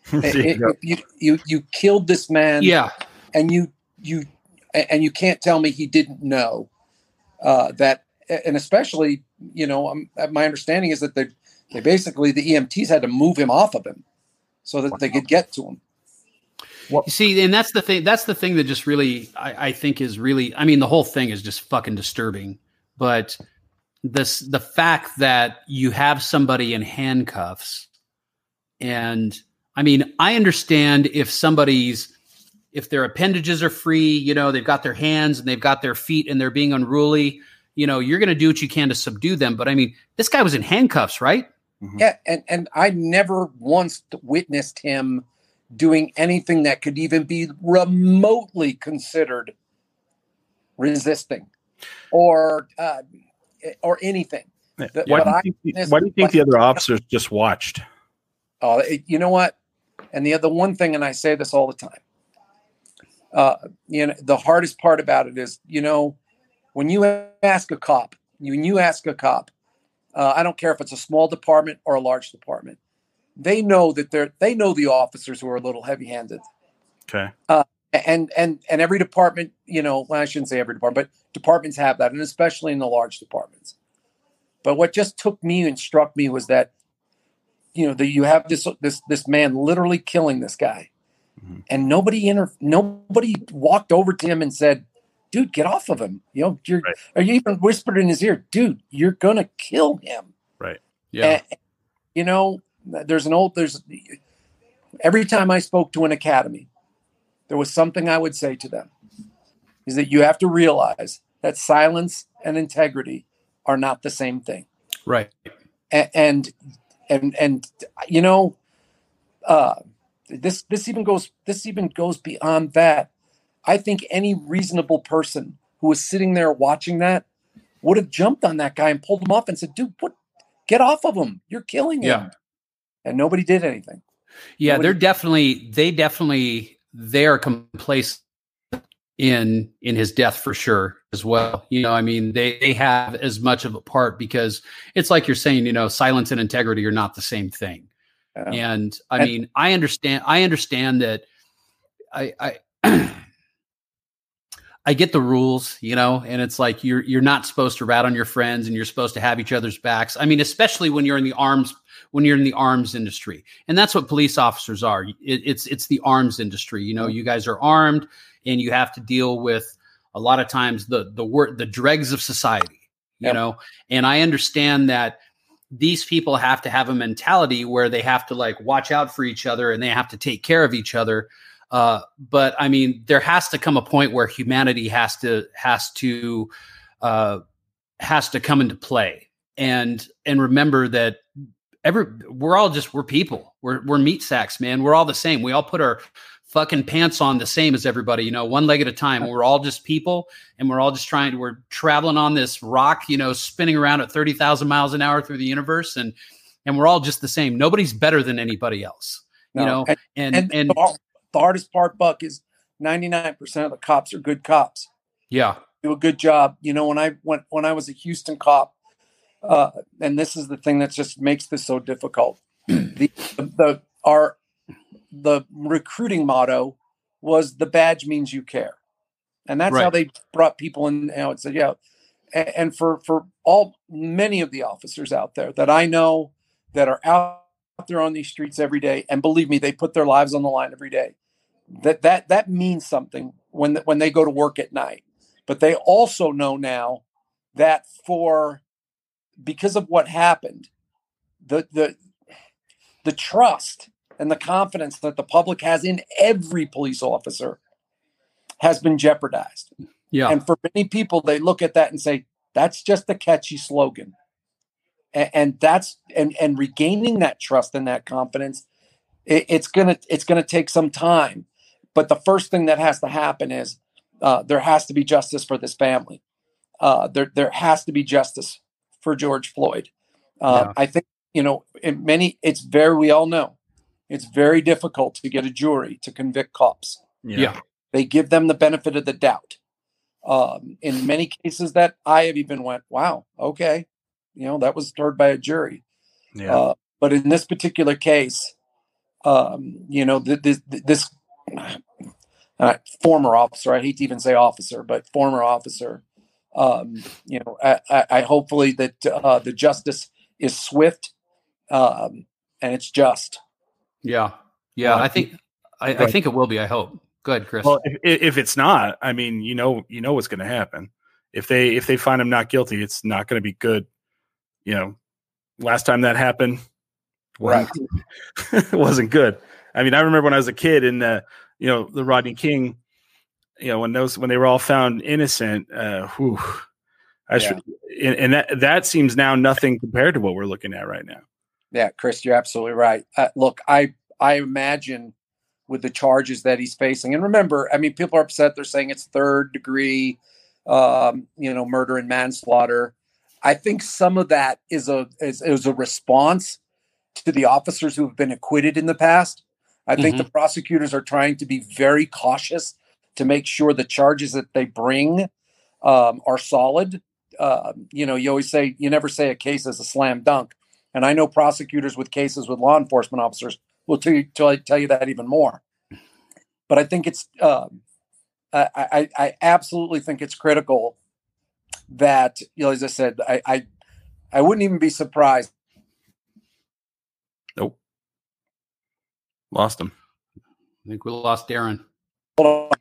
It- it- you, you you killed this man yeah. and you you and you can't tell me he didn't know uh, that and especially you know um, my understanding is that they they basically the EMTs had to move him off of him so that they could get to him. You see, and that's the thing. That's the thing that just really, I, I think, is really. I mean, the whole thing is just fucking disturbing. But this, the fact that you have somebody in handcuffs, and I mean, I understand if somebody's, if their appendages are free, you know, they've got their hands and they've got their feet and they're being unruly. You know, you're going to do what you can to subdue them. But I mean, this guy was in handcuffs, right? Yeah, and and I never once witnessed him doing anything that could even be remotely considered resisting or uh, or anything. The- Why do you think, the- why do you think was- the other officers just watched? Oh, it- you know what? And the other one thing, and I say this all the time. Uh, you know, the hardest part about it is, you know, when you ask a cop, when you ask a cop, uh, I don't care if it's a small department or a large department, they know that they're they know the officers who are a little heavy-handed, Okay. and and and every department, you know, well, I shouldn't say every department, but departments have that, and especially in the large departments. But what just took me and struck me was that you know that you have this this this man literally killing this guy Mhm. and nobody inter nobody walked over to him and said dude get off of him you know you're Right. or you even whispered in his ear dude you're gonna kill him Right. Yeah. And, you know there's an old there's every time i spoke to an academy there was something i would say to them is that you have to realize that silence and integrity are not the same thing right. A- and and and you know uh this this even goes this even goes beyond that. I think any reasonable person who was sitting there watching that would have jumped on that guy and pulled him off and said dude what? Get off of him. You're killing him. Yeah. and nobody did anything. Yeah, Nobody- they're definitely they definitely they are complacent in in his death for sure as well. You know, I mean, they they have as much of a part because it's like you're saying, you know, silence and integrity are not the same thing. Uh, And I And- mean, I understand I understand that I I I get the rules, you know, and it's like you're you're not supposed to rat on your friends and you're supposed to have each other's backs. I mean, especially when you're in the arms when you're in the arms industry, and that's what police officers are. It, it's it's the arms industry. You know, you guys are armed, and you have to deal with a lot of times the the word the dregs of society. You Yep. know, and I understand that these people have to have a mentality where they have to like watch out for each other and they have to take care of each other. Uh, but I mean, there has to come a point where humanity has to has to uh, has to come into play and and remember that every we're all just we're people we're we're meat sacks man we're all the same we all put our fucking pants on the same as everybody, you know, one leg at a time. We're all just people and we're all just trying to, we're traveling on this rock, you know, spinning around at 30,000 miles an hour through the universe. And, and we're all just the same. Nobody's better than anybody else, you know, and, and, and, and the, the hardest part, Buck, is 99% of the cops are good cops. Yeah. Do a good job. You know, when I went, when I was a Houston cop, uh, and this is the thing that just makes this so difficult. the, the, our, the recruiting motto was the badge means you care. And that's right. how they brought people in. You know, it said, yeah. And, and for, for all many of the officers out there that I know that are out there on these streets every day, and believe me, they put their lives on the line every day. That that that means something when when they go to work at night. But they also know now that for because of what happened, the the the trust and the confidence that the public has in every police officer has been jeopardized. Yeah. And for many people, they look at that and say, that's just a catchy slogan. And, and that's and and regaining that trust and that confidence, it, it's gonna it's gonna take some time. But the first thing that has to happen is uh, there has to be justice for this family. Uh, there there has to be justice for George Floyd. Uh, yeah. I think you know in many it's very we all know it's very difficult to get a jury to convict cops. Yeah. yeah. They give them the benefit of the doubt. Um, in many cases that I have even went, wow, okay, you know, that was heard by a jury. Yeah. Uh, but in this particular case, um, you know, th- this, this uh, former officer, I hate to even say officer, but former officer, um, you know, I, I, I hopefully that uh, the justice is swift um, and it's just. Yeah, yeah. Uh, I think I, I, think it will be. I hope. Good, Chris. Well, if, if it's not, I mean, you know, you know what's going to happen. If they if they find him not guilty, it's not going to be good. You know, last time that happened, right, it wasn't good. I mean, I remember when I was a kid in the you know the Rodney King, you know when those when they were all found innocent. Uh, whew, I yeah. should, and, and that that seems now nothing compared to what we're looking at right now. Yeah, Chris, you're absolutely right. Uh, look, I I imagine with the charges that he's facing, and remember, I mean, people are upset. They're saying it's third degree, um, you know, murder and manslaughter. I think some of that is a is, is a response to the officers who have been acquitted in the past. I think mm-hmm. the prosecutors are trying to be very cautious to make sure the charges that they bring um, are solid. Uh, you know, you always say you never say a case is a slam dunk, and I know prosecutors with cases with law enforcement officers will tell you, tell, tell you that even more. But I think it's, um, I, I, I, absolutely think it's critical that, you know, as I said, I, I, I wouldn't even be surprised. Nope. Lost him. I think we lost Darren. Hold on.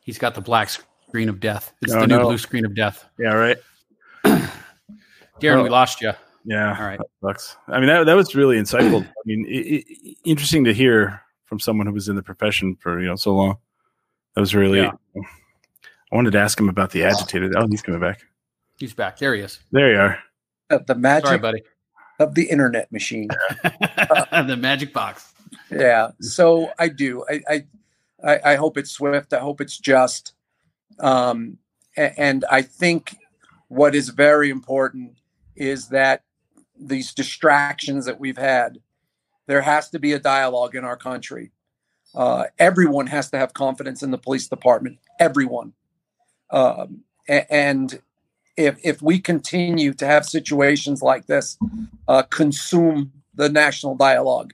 He's got the black screen of death. It's oh, the new no. blue screen of death. Yeah, right. Darren, oh, we lost you. Yeah. All right. Sucks. I mean, that, that was really insightful. I mean, it, it, interesting to hear from someone who was in the profession for, you know, so long. That was really, yeah. I wanted to ask him about the agitated. Oh, he's coming back. He's back. There he is. There you are. Uh, the magic Sorry, buddy. of the internet machine. uh, the magic box. Yeah. So I do. I, I, I hope it's swift. I hope it's just. Um, and I think what is very important is that these distractions that we've had, there has to be a dialogue in our country. Uh, everyone has to have confidence in the police department. Everyone. Um, and if if we continue to have situations like this uh, consume the national dialogue,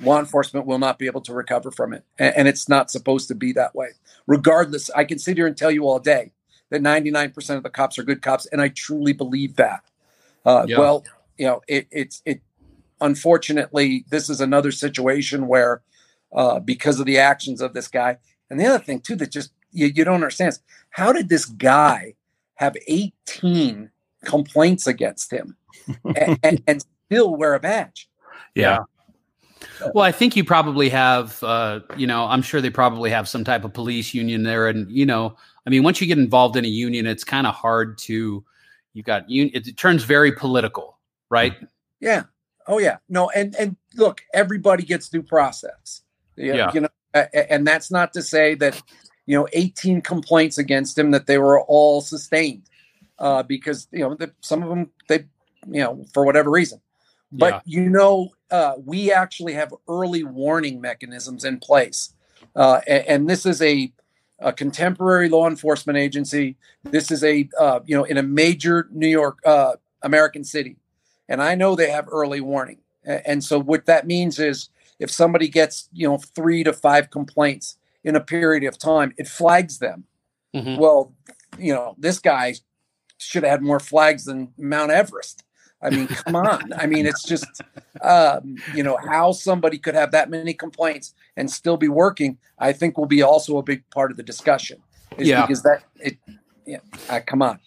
law enforcement will not be able to recover from it, and, and, it's not supposed to be that way. Regardless, I can sit here and tell you all day that 99% of the cops are good cops, and I truly believe that. Uh, yeah. Well, you know, it, it's it. Unfortunately, this is another situation where, uh, because of the actions of this guy, and the other thing too that just you, you don't understand is how did this guy have 18 complaints against him and, and, and still wear a badge? Yeah. Well, I think you probably have, uh, you know, I'm sure they probably have some type of police union there. And, you know, I mean, once you get involved in a union, it's kind of hard to, you got, it, it turns very political, right? Yeah. Oh yeah, no, and and look, everybody gets due process. Yeah, Yeah. you know, and that's not to say that you know 18 complaints against him that they were all sustained, uh, because you know the, some of them they you know for whatever reason. But Yeah. you know, uh, we actually have early warning mechanisms in place, uh, a- and, this is a, a contemporary law enforcement agency. This is a uh, you know in a major New York uh, American city, and I know they have early warning. And so what that means is if somebody gets you know three to five complaints in a period of time, it flags them. Mhm. Well, you know this guy should have had more flags than Mount Everest. I mean, come on. I mean, it's just um, you know how somebody could have that many complaints and still be working. I think will be also a big part of the discussion. Is Yeah. because that it. Yeah, uh, come on.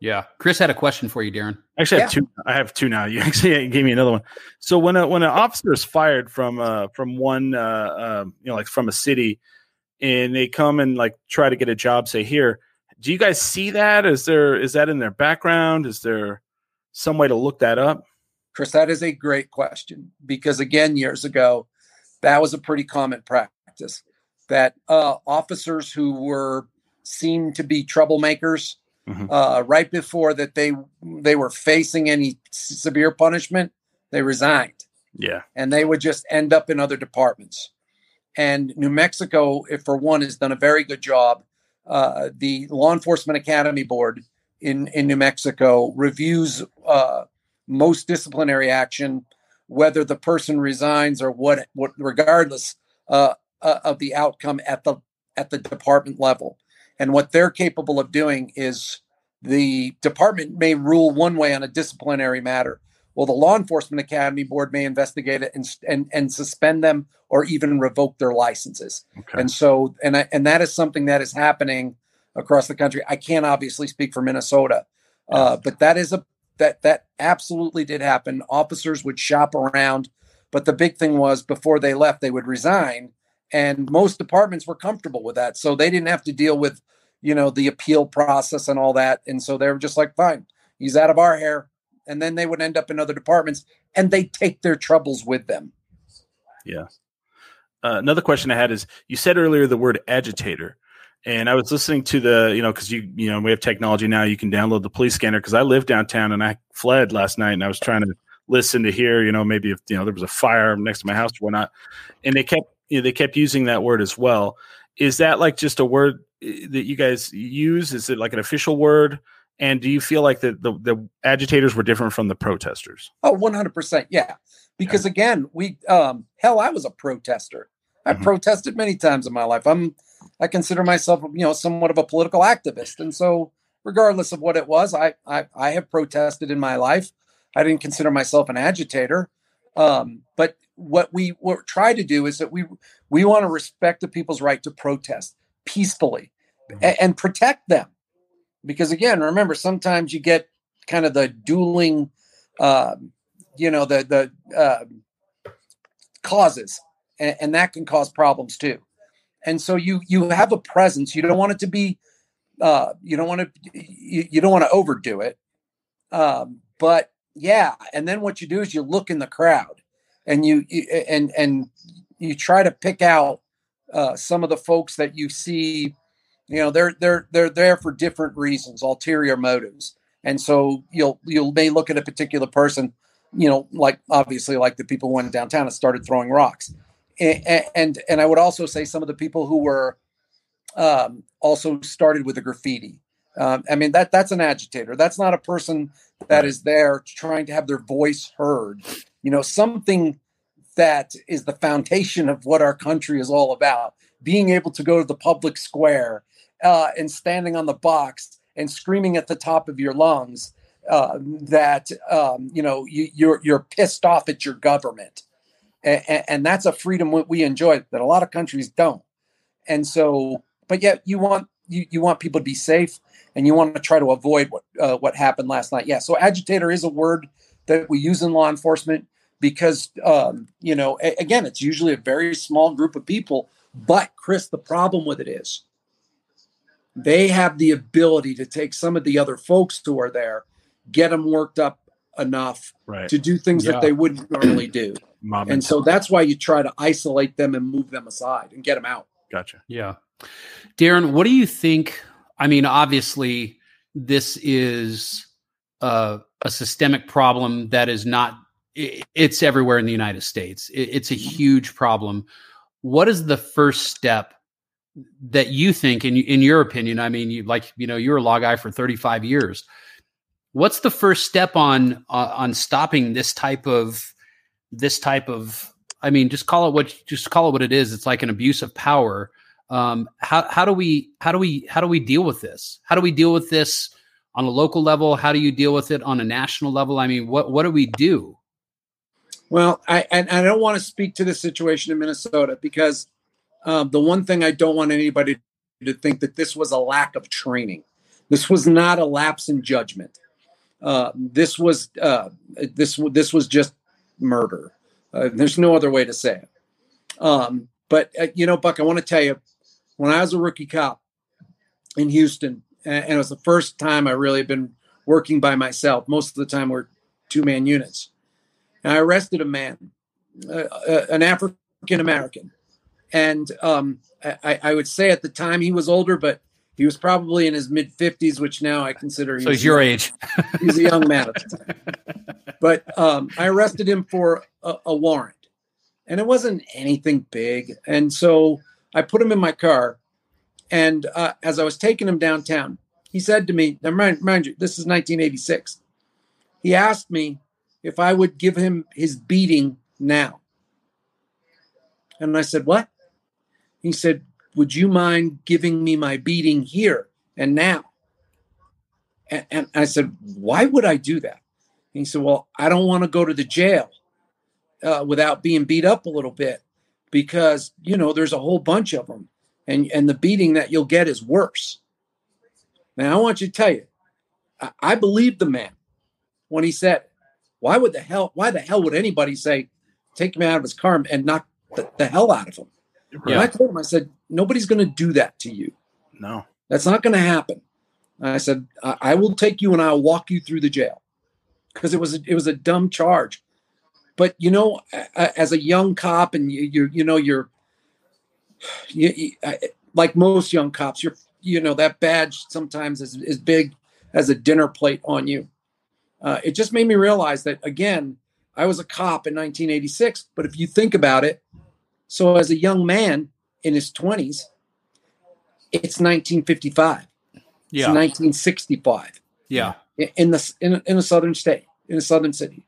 Yeah. Chris had a question for you, Darren. Actually, I have two. I have two now. You actually gave me another one. So when a when an officer is fired from uh from one uh, uh you know like from a city, and they come and like try to get a job, say here, do you guys see that? Is there is that in their background? Is there some way to look that up? Chris, that is a great question because again, years ago, that was a pretty common practice that uh, officers who were seen to be troublemakers Mhm. uh, right before that they they were facing any severe punishment, they resigned Yeah. and they would just end up in other departments. And New Mexico, if for one, has done a very good job. Uh, the Law Enforcement Academy Board in in New Mexico reviews uh, most disciplinary action, whether the person resigns or what, what regardless uh, uh, of the outcome at the at the department level. And what they're capable of doing is the department may rule one way on a disciplinary matter. Well, the Law Enforcement Academy Board may investigate it and and, and suspend them or even revoke their licenses. Okay. And so, and I, and that is something that is happening across the country. I can't obviously speak for Minnesota, uh, but that is a that that absolutely did happen. Officers would shop around, but the big thing was before they left, they would resign, and most departments were comfortable with that, so they didn't have to deal with you know the appeal process and all that, and so they were just like, fine, he's out of our hair, and then they would end up in other departments, and they take their troubles with them. Yeah. Uh, another question I had is you said earlier the word agitator. And I was listening to the, you know, because you, you know, we have technology now. You can download the police scanner. Because I live downtown and I fled last night, and I was trying to listen to hear, you know, maybe if you know there was a fire next to my house or whatnot. And they kept, you know, they kept using that word as well. Is that like just a word eh, that you guys use? Is it like an official word? And do you feel like the the, the agitators were different from the protesters? Oh, 100%. Yeah. Because again, we, um, hell, I was a protester. I've Mhm. protested many times in my life. I'm, I consider myself, you know, somewhat of a political activist. And so, regardless of what it was, I, I, I have protested in my life. I didn't consider myself an agitator. Um, but what we what try to do is that we, we want to respect the people's right to protest peacefully a- and protect them. Because again, remember, sometimes you get kind of the dueling, um, you know the the uh, causes and, and that can cause problems too and so you you have a presence. You don't want it to be uh you don't want to you, you don't want to overdo it. Um but yeah and then what you do is you look in the crowd and you, you and and you try to pick out uh some of the folks that you see you know they're they're they're there for different reasons ulterior motives. And so you'll you'll may look at a particular person you know like obviously like the people who went downtown and started throwing rocks and and, and i would also say some of the people who were um, also started with the graffiti. Um, i mean that that's an agitator. That's not a person that is there trying to have their voice heard. You know something that is the foundation of what our country is all about being able to go to the public square uh, and standing on the box and screaming at the top of your lungs uh, that um, you know you, you're you're pissed off at your government, and, and that's a freedom we- we enjoy that a lot of countries don't. And so, but yet you want you, you want people to be safe, and you want to try to avoid what uh, what happened last night. Yeah, so agitator is a word that we use in law enforcement because um, you know a- again it's usually a very small group of people. But Chris, the problem with it is they have the ability to take some of the other folks who are there, get them worked up enough Right. to do things Yeah. that they wouldn't normally do. Mom And so that's why you try to isolate them and move them aside and get them out. gotcha. Yeah. Darren, what do you think? I mean, obviously, this is a, a systemic problem that is not, i- it's everywhere in the United States. It- it's a huge problem. What is the first step that you think, in, in your opinion? I mean, you like, you know, you're a law guy for 35 years. What's the first step on uh, on stopping this type of this type of I mean, just call it what just call it what it is. It's like an abuse of power. Um, how how do we how do we how do we deal with this? How do we deal with this on a local level? How do you deal with it on a national level? I mean, what what do we do? Well, I and I don't want to speak to the situation in Minnesota because um, the one thing I don't want anybody to think that this was a lack of training. This was not a lapse in judgment. Uh, this was uh, this this was just murder. Uh, there's no other way to say it. Um, but uh, you know, Buck, I want to tell you, when I was a rookie cop in Houston, and, and it was the first time I really had been working by myself. Most of the time, we're two man units. And I arrested a man, uh, uh, an African American, and um, I, I would say at the time he was older, but he was probably in his mid fifties, which now I consider So he's your age. he's a young man at the time. But um, I arrested him for a, a warrant, and it wasn't anything big. And so I put him in my car, and uh, as I was taking him downtown, he said to me, now mind, mind you, this is 1986. He asked me if I would give him his beating now. And I said, What? He said, Would you mind giving me my beating here and now? And, and I said, Why would I do that? And he said, Well, I don't want to go to the jail uh, without being beat up a little bit because, you know, there's a whole bunch of them. And, and the beating that you'll get is worse. Now, I want you to tell you, I, I believed the man when he said, why would the hell, why the hell would anybody say, take him out of his car and knock the, the hell out of him? And I told him, I said, nobody's going to do that to you. No. That's not going to happen. I said, I, I will take you and I'll walk you through the jail because it was a, it was a dumb charge. But you know, as a young cop, and you you, you know you're you, you, I- like most young cops, you're you know that badge sometimes is as big as a dinner plate on you. Uh, it just made me realize that again, I was a cop in 1986. But if you think about it, so as a young man in his 20s, it's 1955. Yeah. It's 1965 Yeah. in the in, in a southern state, in a southern city,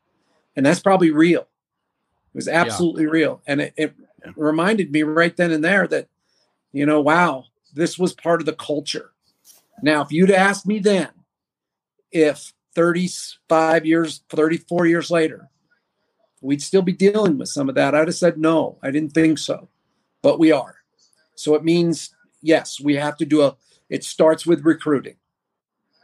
and that's probably real. It was absolutely real, and it, it Yeah. reminded me right then and there that, you know, wow, this was part of the culture. Now, if you'd asked me then, if 35 years, 34 years later, we'd still be dealing with some of that, I'd have said no, I didn't think so, but we are. So it means yes, we have to do a. It starts with recruiting.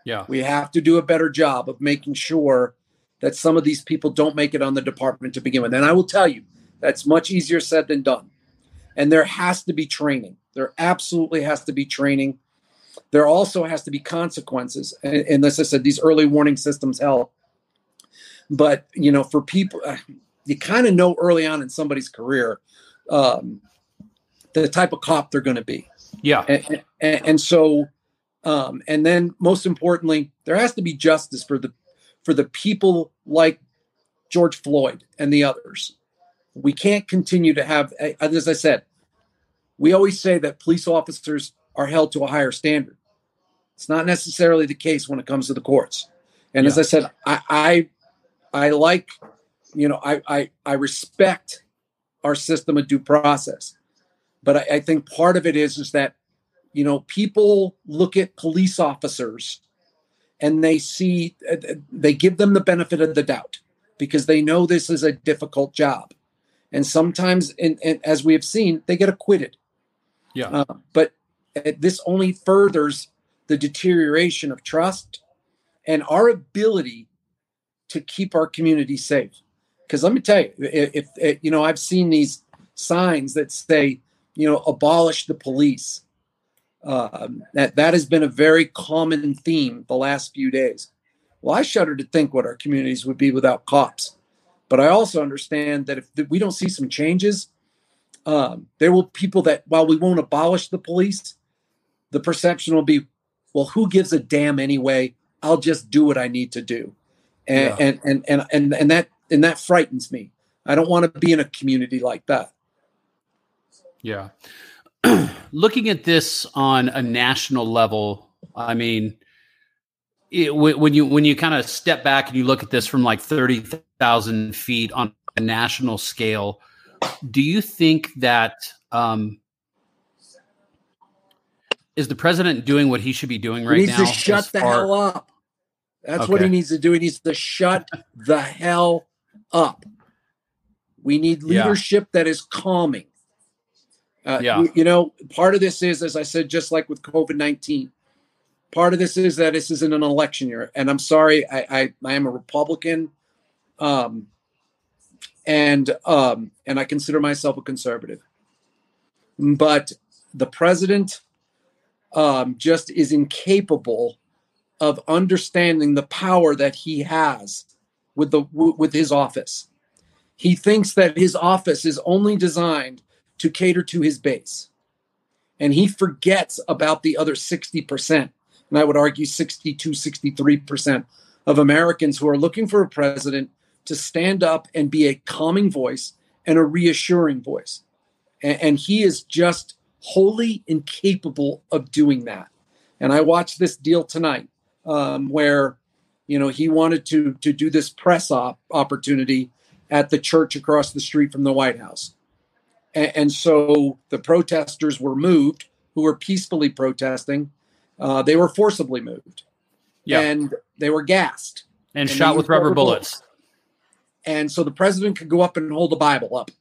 Yeah. We have to do a better job of making sure that some of these people don't make it on the department to begin with. And I will tell you, that's much easier said than done. And there has to be training. There absolutely has to be training. There also has to be consequences. And, and as I said, these early warning systems help. But, you know, for people, you kind of know early on in somebody's career um, the type of cop they're going to be. Yeah. and, and, and so um, and then most importantly there has to be justice for the for the people like george floyd and the others. We can't continue to have as i said we always say that police officers are held to a higher standard. It's not necessarily the case when it comes to the courts. And as i said i i, I like you know I, I i respect our system of due process but I, I think part of it is is that you know people look at police officers and they see uh, they give them the benefit of the doubt because they know this is a difficult job. And sometimes in, in, as we have seen they get acquitted. Yeah. uh, but uh, this only furthers the deterioration of trust and our ability to keep our community safe. Because let me tell you if, if if, you know i've seen these signs that say you know abolish the police um, that that has been a very common theme the last few days Well, I shudder to think what our communities would be without cops. But I also understand that if we don't see some changes, um, there will people that while we won't abolish the police, the perception will be, well, who gives a damn anyway? I'll just do what I need to do, and yeah. and, and and and and that and that frightens me. I don't want to be in a community like that. Yeah. Looking at this on a national level, I mean, it, when you when you kind of step back and you look at this from like thirty thousand feet on a national scale, do you think that um, is the president doing what he should be doing right he needs now? to shut the far- hell up. That's okay. what he needs to do. He needs to shut the hell up. We need leadership yeah. that is calming. Uh, yeah. You, you, know, part of this is, as I said, just like with COVID 19, part of this is that this isn't an election year. And I'm sorry, I, I, I am a Republican. Um, and um, and I consider myself a conservative. But the president um, just is incapable of understanding the power that he has with the with his office. He thinks that his office is only designed to cater to his base. And he forgets about the other 60%, and I would argue 62, 63% of Americans who are looking for a president to stand up and be a calming voice and a reassuring voice. And, and he is just wholly incapable of doing that. And I watched this deal tonight um, where, you know, he wanted to to do this press op opportunity at the church across the street from the White House. And, and so the protesters were moved, who were peacefully protesting. Uh, they were forcibly moved. Yeah. And they were gassed. And, and shot with rubber, rubber bullets. bullets. And so the president could go up and hold the Bible up,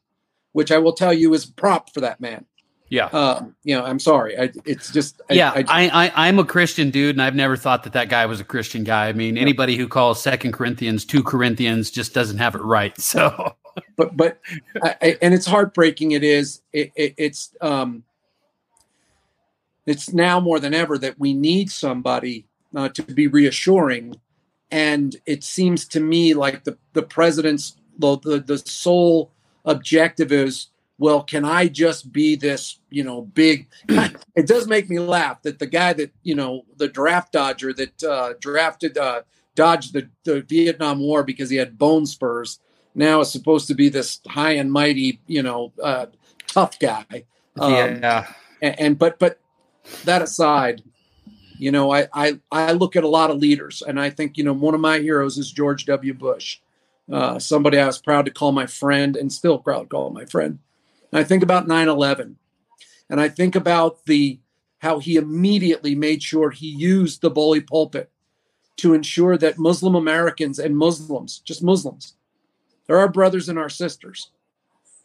which I will tell you is prop for that man. Yeah. Uh, you know, I'm sorry. I, it's just. I, yeah. I, I, I, am a Christian dude, and I've never thought that that guy was a Christian guy. I mean, anybody who calls Second Corinthians two Corinthians just doesn't have it right. So. But but I, and it's heartbreaking. It is. It, it, it's um. It's now more than ever that we need somebody uh, to be reassuring, and it seems to me like the the president's the the, the sole objective is well, can I just be this, you know, big? it does make me laugh that the guy that, you know, the draft dodger that uh, drafted, uh, dodged the, the Vietnam War because he had bone spurs now is supposed to be this high and mighty, you know, uh, tough guy. Um, yeah. And, and, but, but that aside, you know, I, I, I look at a lot of leaders and I think, you know, one of my heroes is George W. Bush. Uh, somebody I was proud to call my friend and still proud to call my friend. And I think about 9 11. And I think about the how he immediately made sure he used the bully pulpit to ensure that Muslim Americans and Muslims, just Muslims, they're our brothers and our sisters.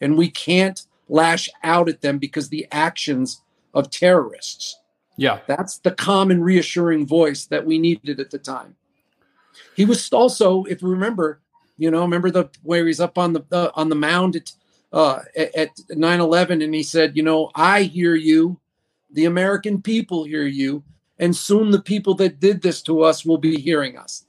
And we can't lash out at them because the actions of terrorists. Yeah. That's the common reassuring voice that we needed at the time. He was also, if you remember, you know, remember the where he's up on the uh, on the mound at uh, at 9-11 and he said you know i hear you the american people hear you and soon the people that did this to us will be hearing us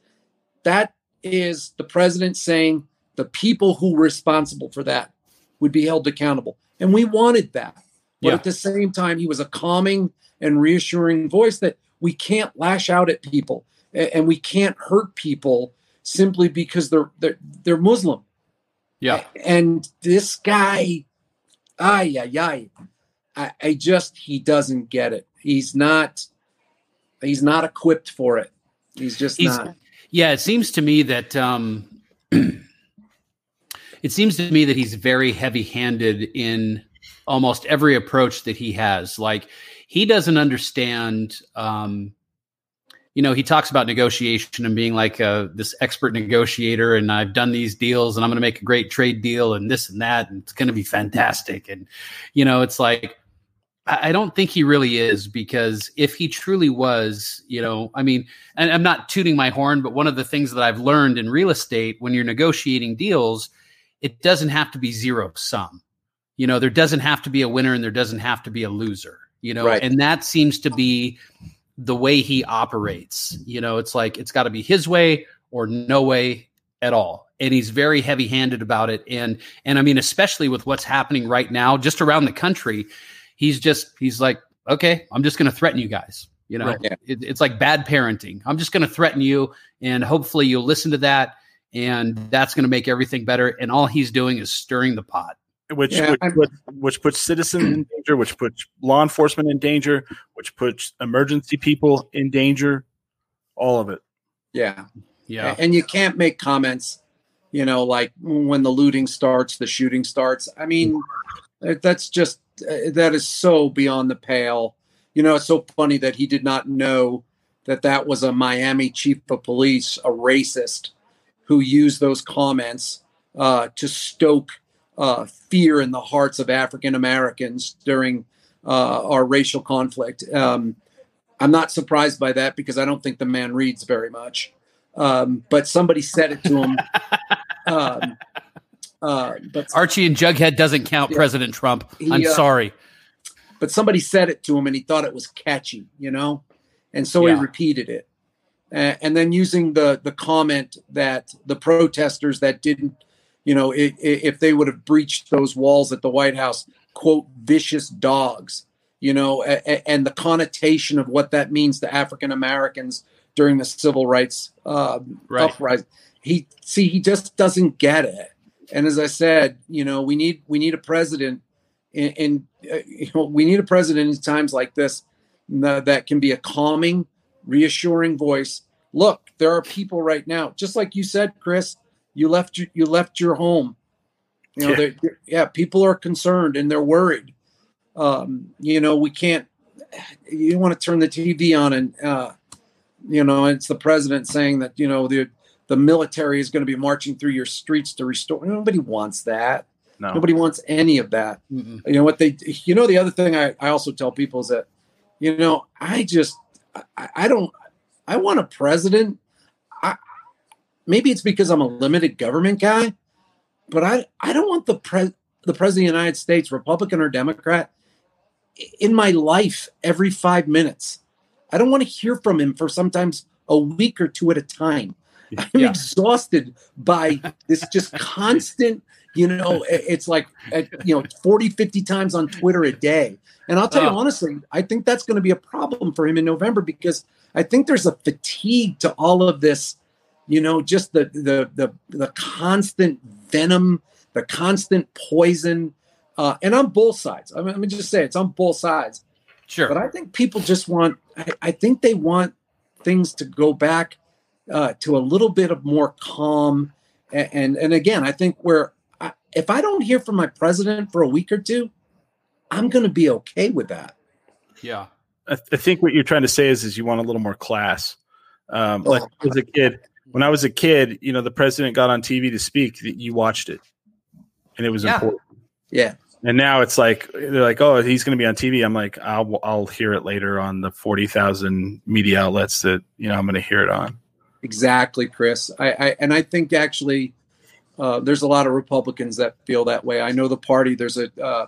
that is the president saying the people who were responsible for that would be held accountable and we wanted that but yeah. at the same time he was a calming and reassuring voice that we can't lash out at people and we can't hurt people simply because they're they're, they're muslim yeah. And this guy, ay, ay, ay. I, I just, he doesn't get it. He's not, he's not equipped for it. He's just he's, not. Yeah. It seems to me that, um, it seems to me that he's very heavy handed in almost every approach that he has. Like, he doesn't understand, um, you know, he talks about negotiation and being like uh, this expert negotiator, and I've done these deals, and I'm going to make a great trade deal, and this and that, and it's going to be fantastic. And you know, it's like I don't think he really is because if he truly was, you know, I mean, and I'm not tooting my horn, but one of the things that I've learned in real estate when you're negotiating deals, it doesn't have to be zero sum. You know, there doesn't have to be a winner and there doesn't have to be a loser, you know, right. and that seems to be the way he operates. You know, it's like it's got to be his way or no way at all. And he's very heavy handed about it. And, and I mean, especially with what's happening right now, just around the country, he's just, he's like, okay, I'm just going to threaten you guys. You know, Right, it, it's like bad parenting. I'm just going to threaten you, and hopefully you'll listen to that, and that's going to make everything better. And all he's doing is stirring the pot. which Yeah, which, I'm- puts, which puts citizens in danger, which puts law enforcement in danger, which puts emergency people in danger. All of it. Yeah. Yeah, And you can't make comments, you know, like when the looting starts, the shooting starts. I mean, that's just, uh, that is so beyond the pale. You know, it's so funny that he did not know that that was a Miami chief of police, a racist, who used those comments uh, to stoke uh, fear in the hearts of African Americans during uh, our racial conflict. Um, I'm not surprised by that because I don't think the man reads very much. Um, but somebody said it to him. um, uh, but Archie and Jughead doesn't count Yeah. President Trump. He, I'm uh, sorry. but somebody said it to him and he thought it was catchy, you know, and so Yeah. he repeated it. And then using the the comment that the protesters that didn't, you know, i- i- if they would have breached those walls at the White House, quote, vicious dogs, you know, a- a- and the connotation of what that means to African Americans during the civil rights um, Right. uprising. He see he just doesn't get it. And as I said, you know, we need we need a president and, and uh, you know, we need a president in times like this uh, that can be a calming, reassuring voice. Look, there are people right now, just like you said, Chris. You left your, you left your home. You know, Yeah. they- they're- yeah, people are concerned and they're worried. Um, you know, we can't. You want to turn the TV on and uh, you know, it's the president saying that you know the the military is going to be marching through your streets to restore. Nobody wants that. No. Nobody wants any of that Mm-mm. you know what they you know the other thing I, I also tell people is that you know i just i, I don't i want a president. I maybe it's because i'm a limited government guy but i i don't want the pre the president of the united states republican or democrat in my life every five minutes. I don't want to hear from him for sometimes a week or two at a time. I'm Yeah. exhausted by this just constant you know it's like at, you know 40 50 times on twitter a day and i'll tell you Oh. honestly i think that's going to be a problem for him in november because i think there's a fatigue to all of this you know just the the the, the constant venom the constant poison uh, and on both sides I mean, let me just say it's on both sides Sure. but I think people just want. I, I think they want things to go back uh, to a little bit of more calm. And and, and again, I think where if I don't hear from my president for a week or two, I'm going to be okay with that. yeah. I, I think what you're trying to say is, is you want a little more class. Um, like Oh. as a kid, when I was a kid, you know, the president got on TV to speak, you watched it, and it was Yeah. important. Yeah, And now it's like they're like, oh, he's going to be on TV. I'm like, I'll I'll hear it later on the forty thousand media outlets that you know I'm going to hear it on. exactly, Chris. I, I and I think actually uh, there's a lot of Republicans that feel that way. I know the party. There's a uh,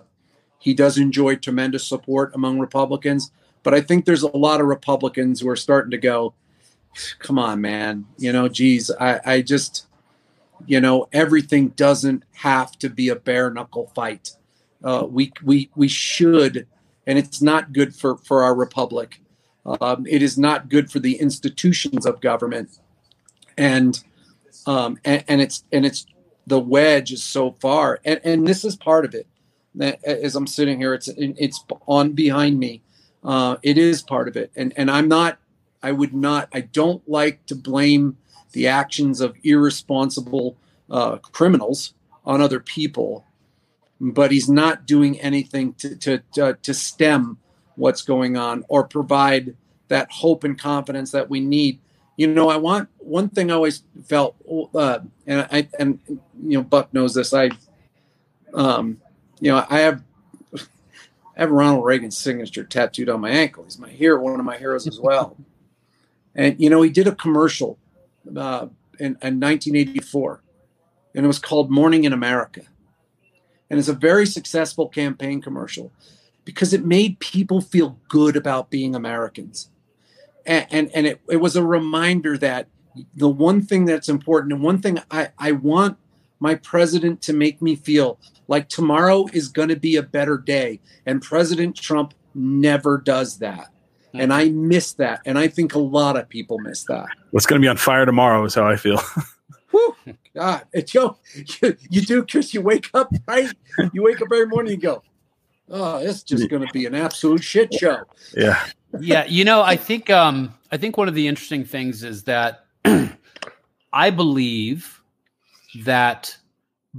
he does enjoy tremendous support among Republicans, but I think there's a lot of Republicans who are starting to go, come on, man. You know, geez, I, I just, you know, everything doesn't have to be a bare knuckle fight. Uh, we we we should, and it's not good for for our republic. Um, it is not good for the institutions of government, and um, and, and it's and it's the wedge is so far, and and this is part of it. As I'm sitting here, it's it's on behind me. Uh, it is part of it, and and I'm not. I would not. I don't like to blame the actions of irresponsible uh, criminals on other people, but he's not doing anything to to to, to stem what's going on or provide that hope and confidence that we need. You know, I want one thing I always felt, uh, and I and you know, Buck knows this. I, um, you know, I have I have Ronald Reagan's signature tattooed on my ankle. He's my hero, one of my heroes as well. and you know, he did a commercial uh, in, in 1984, and it was called "Morning in America," and it's a very successful campaign commercial because it made people feel good about being Americans, and and, and it, it was a reminder that the one thing that's important and one thing I, I want my president to make me feel like tomorrow is going to be a better day. And President Trump never does that. And I miss that. And I think a lot of people miss that. What's going to be on fire tomorrow is how I feel. Whew, God, it's, yo, you, you do, Chris. You wake up, right? You wake up every morning and go, oh, it's just going to be an absolute shit show. yeah. Yeah, you know, I think um I think one of the interesting things is that I believe that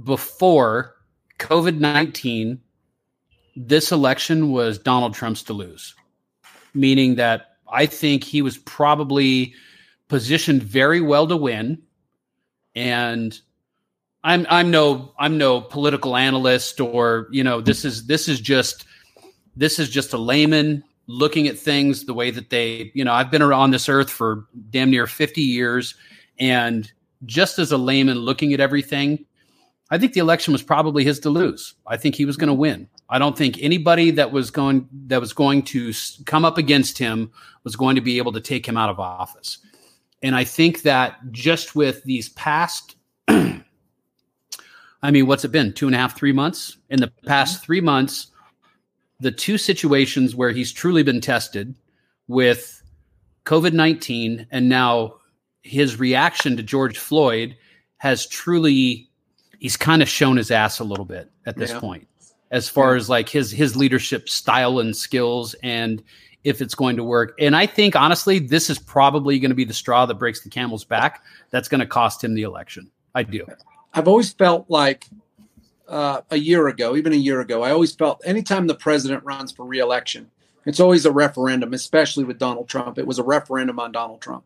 before COVID-19 this election was Donald Trump's to lose. Meaning that I think he was probably positioned very well to win and I'm I'm no I'm no political analyst or you know this is this is just this is just a layman looking at things the way that they you know I've been around this earth for damn near 50 years and just as a layman looking at everything I think the election was probably his to lose. I think he was going to win. I don't think anybody that was going that was going to come up against him was going to be able to take him out of office. And I think that just with these past I mean, what's it been? Two and a half, three months? In the past mm-hmm. three months, the two situations where he's truly been tested with COVID 19 and now his reaction to George Floyd has truly, he's kind of shown his ass a little bit at this Yeah. point, as far as like his, his leadership style and skills and if it's going to work. And I think honestly, this is probably going to be the straw that breaks the camel's back. That's going to cost him the election. I do. I've always felt like uh, a year ago, even a year ago, I always felt anytime the president runs for reelection, it's always a referendum, especially with Donald Trump. It was a referendum on Donald Trump.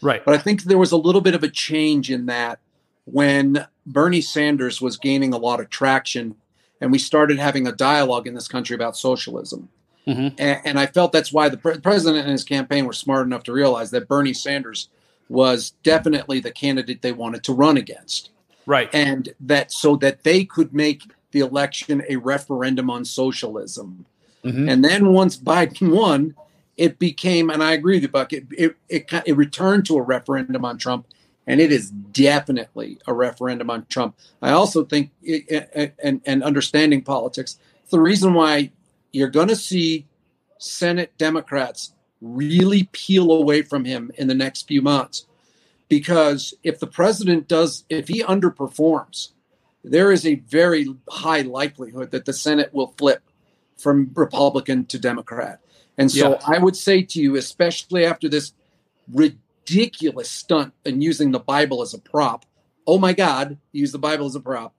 Right. But I think there was a little bit of a change in that when Bernie Sanders was gaining a lot of traction and we started having a dialogue in this country about socialism. Mhm. And, and I felt that's why the pre- president and his campaign were smart enough to realize that Bernie Sanders was definitely the candidate they wanted to run against Right. and that so that they could make the election a referendum on socialism. Mhm. And then once Biden won, it became, and I agree with you, Buck, it, it, it, it returned to a referendum on Trump, and it is definitely a referendum on Trump. I also think, it- and, and understanding politics, it's the reason why you're going to see Senate Democrats really peel away from him in the next few months because if the president does if he underperforms there is a very high likelihood that the senate will flip from republican to democrat and so Yeah. i would say to you especially after this ridiculous stunt in using the bible as a prop oh my god use the bible as a prop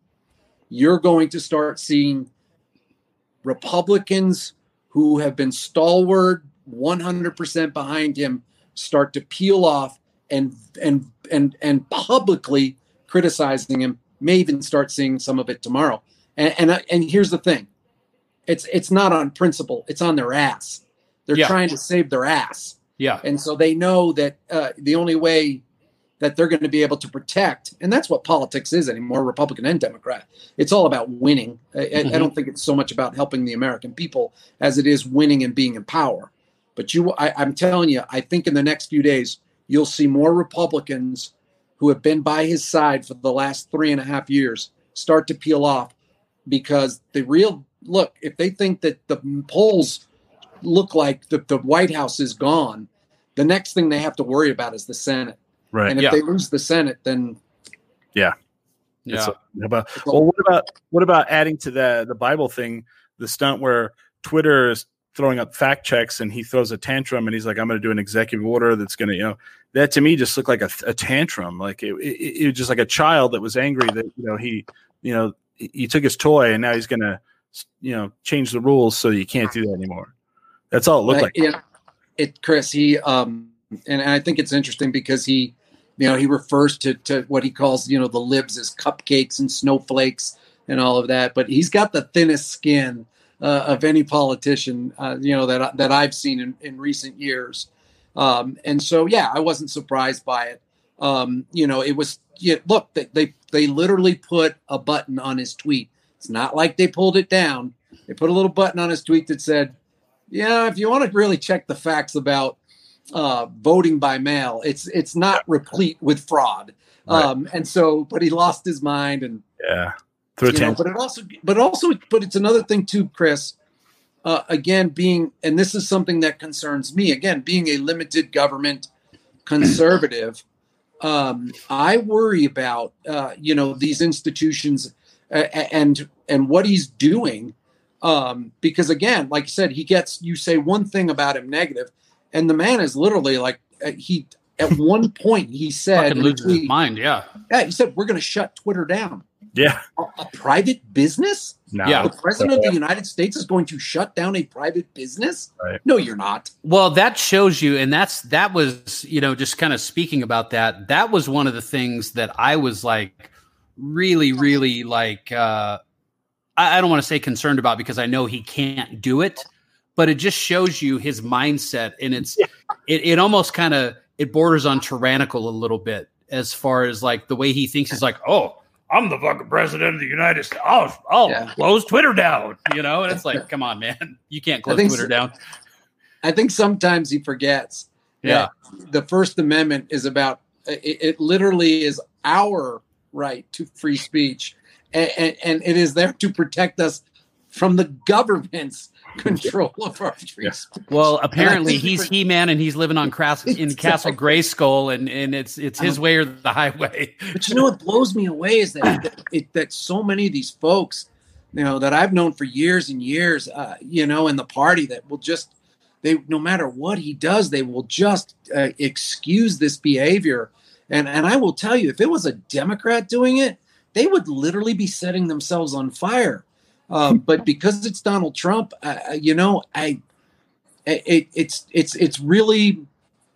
you're going to start seeing republicans who have been stalwart 100% behind him start to peel off and and and and publicly criticizing him may even start seeing some of it tomorrow. And and, I- and here's the thing. It's it's not on principle. It's on their ass. They're Yeah. trying to save their ass. Yeah. and so they know that uh, the only way that they're going to be able to protect and that's what politics is anymore republican and democrat. It's all about winning. I, I- I don't think it's so much about helping the american people as it is winning and being in power. But you I, i'm telling you i think in the next few days you'll see more republicans who have been by his side for the last three and a half years start to peel off because the real look if they think that the polls look like the, the white house is gone the next thing they have to worry about is the senate Right. and if Yeah. they lose the senate then Yeah. Yeah. a- about well, what about what about adding to the the Bible thing, the stunt where Twitter is throwing up fact checks and he throws a tantrum and he's like, "I'm going to do an executive order that's going to," you know, that to me just looked like a, a tantrum, like it, it, it was just like a child that was angry that you know he, you know, he took his toy and now he's going to, you know, change the rules so you can't do that anymore. That's all it looked like. yeah, it Chris. He um, and I think it's interesting because he, you know, he refers to to what he calls you know the libs as cupcakes and snowflakes and all of that. But he's got the thinnest skin uh, of any politician uh, you know that that I've seen in, in recent years. Um, and so yeah, I wasn't surprised by it. Um, you know, it was yeah, look they, they they literally put a button on his tweet. It's not like they pulled it down. They put a little button on his tweet that said, yeah, if you want to really check the facts about uh, voting by mail. It's it's not replete with fraud. Right. Um, and so, but he lost his mind, and Yeah. Through you know, but it also, but also, but it's another thing too, Chris. Uh, again, being, and this is something that concerns me. Again, being a limited government conservative, um, I worry about uh, you know these institutions and and what he's doing. Um, because again, like I said, he gets you say one thing about him negative, and the man is literally like uh, he. At one point, he said, his mind. Yeah. yeah, he said, "We're going to shut Twitter down." Yeah. a, a private business? No. Yeah. The president of the United States is going to shut down a private business? Right. No, you're not. Well, that shows you, and that's that was, you know, just kind of speaking about that. That was one of the things that I was like really, really like uh I, I don't want to say concerned about because I know he can't do it, but it just shows you his mindset and it's it, it almost kind of it borders on tyrannical a little bit as far as like the way he thinks he's like, oh, I'm the fucking president of the United States. I'll, I'll Yeah. close Twitter down, you know? And it's like, come on, man. You can't close Twitter so. down. I think sometimes he forgets Yeah. the First Amendment is about it, it literally is our right to free speech, and, and, and it is there to protect us from the government's control of our free Yeah. Well, apparently he's He Man, and he's living on Cras- in Castle Grayskull, and and it's it's his way or the highway. But you know what blows me away is that that, it, that so many of these folks, you know, that I've known for years and years, uh, you know, in the party that will just they no matter what he does, they will just uh, excuse this behavior. And and I will tell you, if it was a Democrat doing it, they would literally be setting themselves on fire. Um, but because it's Donald Trump, uh, you know, I it, it's it's it's really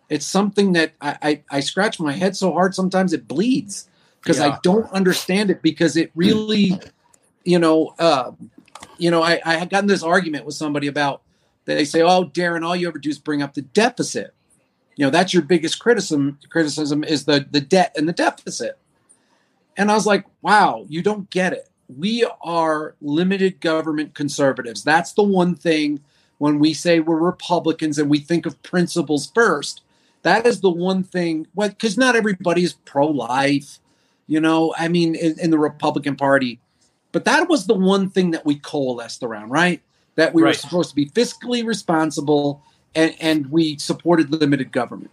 it's something that I, I I scratch my head so hard sometimes it bleeds because Yeah. I don't understand it because it really, you know, uh, you know, I, I had gotten this argument with somebody about they say, "Oh, Darren, all you ever do is bring up the deficit." You know, that's your biggest criticism. Criticism is the the debt and the deficit. And I was like, "Wow, you don't get it. We are limited government conservatives. That's the one thing when we say we're Republicans and we think of principles first. That is the one thing. Well, because not everybody is pro-life you know i mean in, in the republican party but that was the one thing that we coalesced around right that we were supposed to be fiscally responsible and, and we supported limited government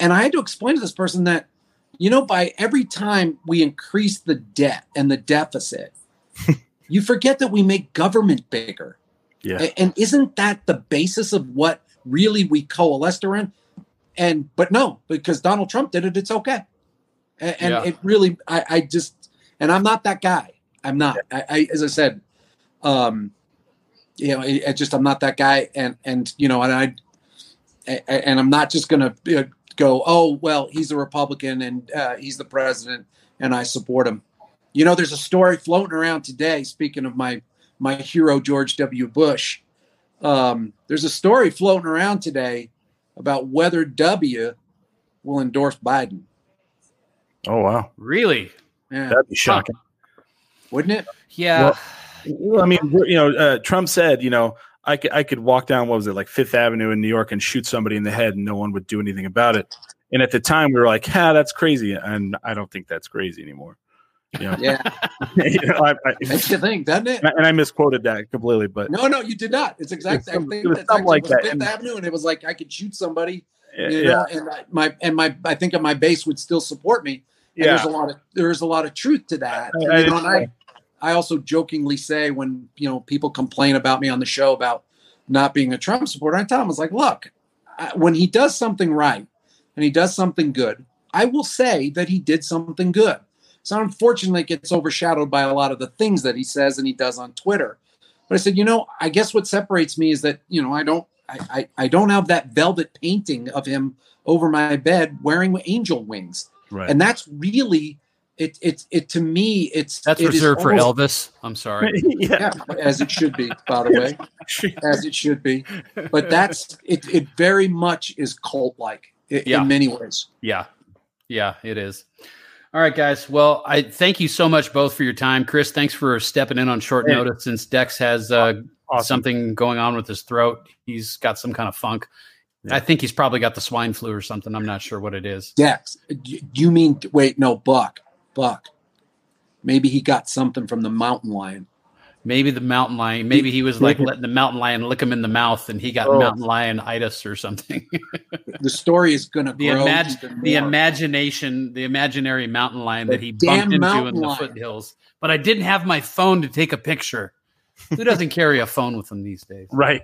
and i had to explain to this person that you know by every time we increase the debt and the deficit you forget that we make government bigger. Yeah. And isn't that the basis of what really we coalesced around? And but no because donald trump did it it's okay. And, and Yeah. it really I, I just and i'm not that guy. I'm not. I, I as i said um you know I, I just i'm not that guy. And and you know and I, and i'm not just gonna go oh well he's a republican and uh, he's the president and i support him you know there's a story floating around today speaking of my my hero george w bush um, there's a story floating around today about whether w will endorse biden Oh wow. Really? yeah That'd be shocking. wouldn't it Yeah. Well, I mean, you know, uh, Trump said, you know, I could, I could walk down, what was it, like Fifth Avenue in New York and shoot somebody in the head and no one would do anything about it. And at the time, we were like, ah, that's crazy. And I don't think that's crazy anymore. You know, yeah. You know, I, I, makes you think doesn't it? and I misquoted that completely, but no no you did not. It's exactly some- i think it was that's something like that. fifth And- avenue and it was like i could shoot somebody yeah, you know and I, my and my i think my base would still support me. And yeah. there's a lot of there's a lot of truth to that. I- You know, and I, I also jokingly say when you know people complain about me on the show about not being a Trump supporter, I tell them I was like, look, I, when he does something right and he does something good, I will say that he did something good. So unfortunately, it gets overshadowed by a lot of the things that he says and he does on Twitter. But I said, you know, I guess what separates me is that you know I don't I, I, I don't have that velvet painting of him over my bed wearing angel wings right. and that's really it it it to me it's That's it is reserved for almost- Elvis. I'm sorry. yeah. yeah as it should be by the way as it should be but that's it it very much is cult like Yeah. in many ways Yeah. Yeah, it is. All right, guys. Well, I thank you so much both for your time. Chris, thanks for stepping in on short Hey. notice since Dex has uh, Awesome. something going on with his throat. He's got some kind of funk. Yeah. I think he's probably got the swine flu or something. I'm not sure what it is. Dex, you mean wait? No, Buck, Buck. Maybe he got something from the mountain lion. Maybe the mountain lion. Maybe he was like letting the mountain lion lick him in the mouth, and he got Oh. mountain lion itis or something. The story is going to the grow. imag- the imagination, the imaginary mountain lion The that he bumped into in the lion. foothills. But I didn't have my phone to take a picture. Who doesn't carry a phone with them these days? Right.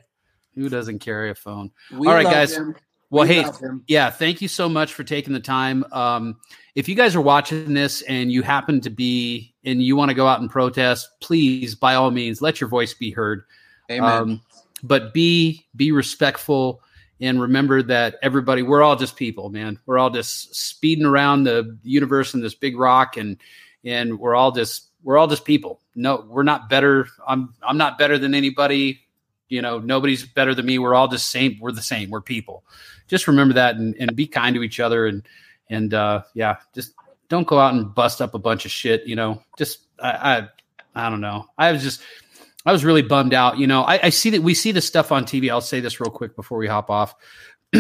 Who doesn't carry a phone? We All right, guys. him. Well, hey, yeah, thank you so much for taking the time. Um, if you guys are watching this and you happen to be and you want to go out and protest, please, by all means, let your voice be heard. Amen. Um, but be be respectful and remember that everybody we're all just people, man. We're all just speeding around the universe in this big rock and and we're all just we're all just people. No, we're not better. I'm I'm not better than anybody. You know, nobody's better than me. We're all just same. We're the same. We're people. Just remember that and, and be kind to each other and and uh yeah, just don't go out and bust up a bunch of shit, you know. Just I I, I don't know. I was just I was really bummed out. You know, I, I see that we see this stuff on TV. I'll say this real quick before we hop off.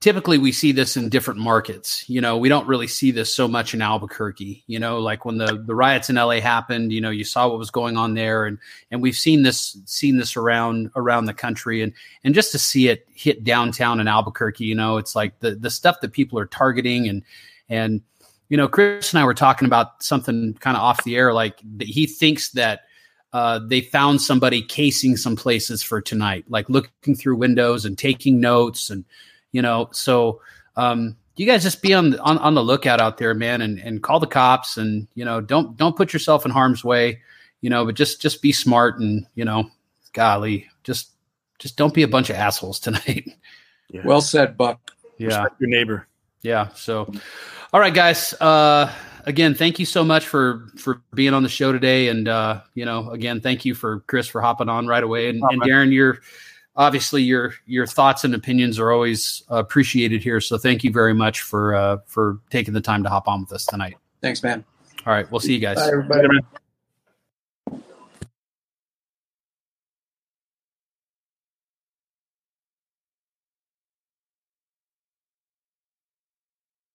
Typically, we see this in different markets. You know, we don't really see this so much in Albuquerque. You know, like when the the riots in LA happened, you know, you saw what was going on there, and and we've seen this seen this around around the country, and and just to see it hit downtown in Albuquerque, you know, it's like the the stuff that people are targeting, and and you know, Chris and I were talking about something kind of off the air, like he thinks that uh, they found somebody casing some places for tonight, like looking through windows and taking notes, and you know, so um, you guys just be on, on on the lookout out there, man, and and call the cops, and you know, don't don't put yourself in harm's way, you know, but just just be smart, and you know, golly, just just don't be a bunch of assholes tonight. Yeah. well said, Buck. Respect your neighbor. Yeah. So, all right, guys. Uh, again, thank you so much for for being on the show today, and uh, you know, again, thank you for Chris for hopping on right away, and, Oh, and man. Darren, your obviously your your thoughts and opinions are always appreciated here. So, thank you very much for uh, for taking the time to hop on with us tonight. Thanks, man. All right, we'll see you guys. Bye, everybody. Later, man.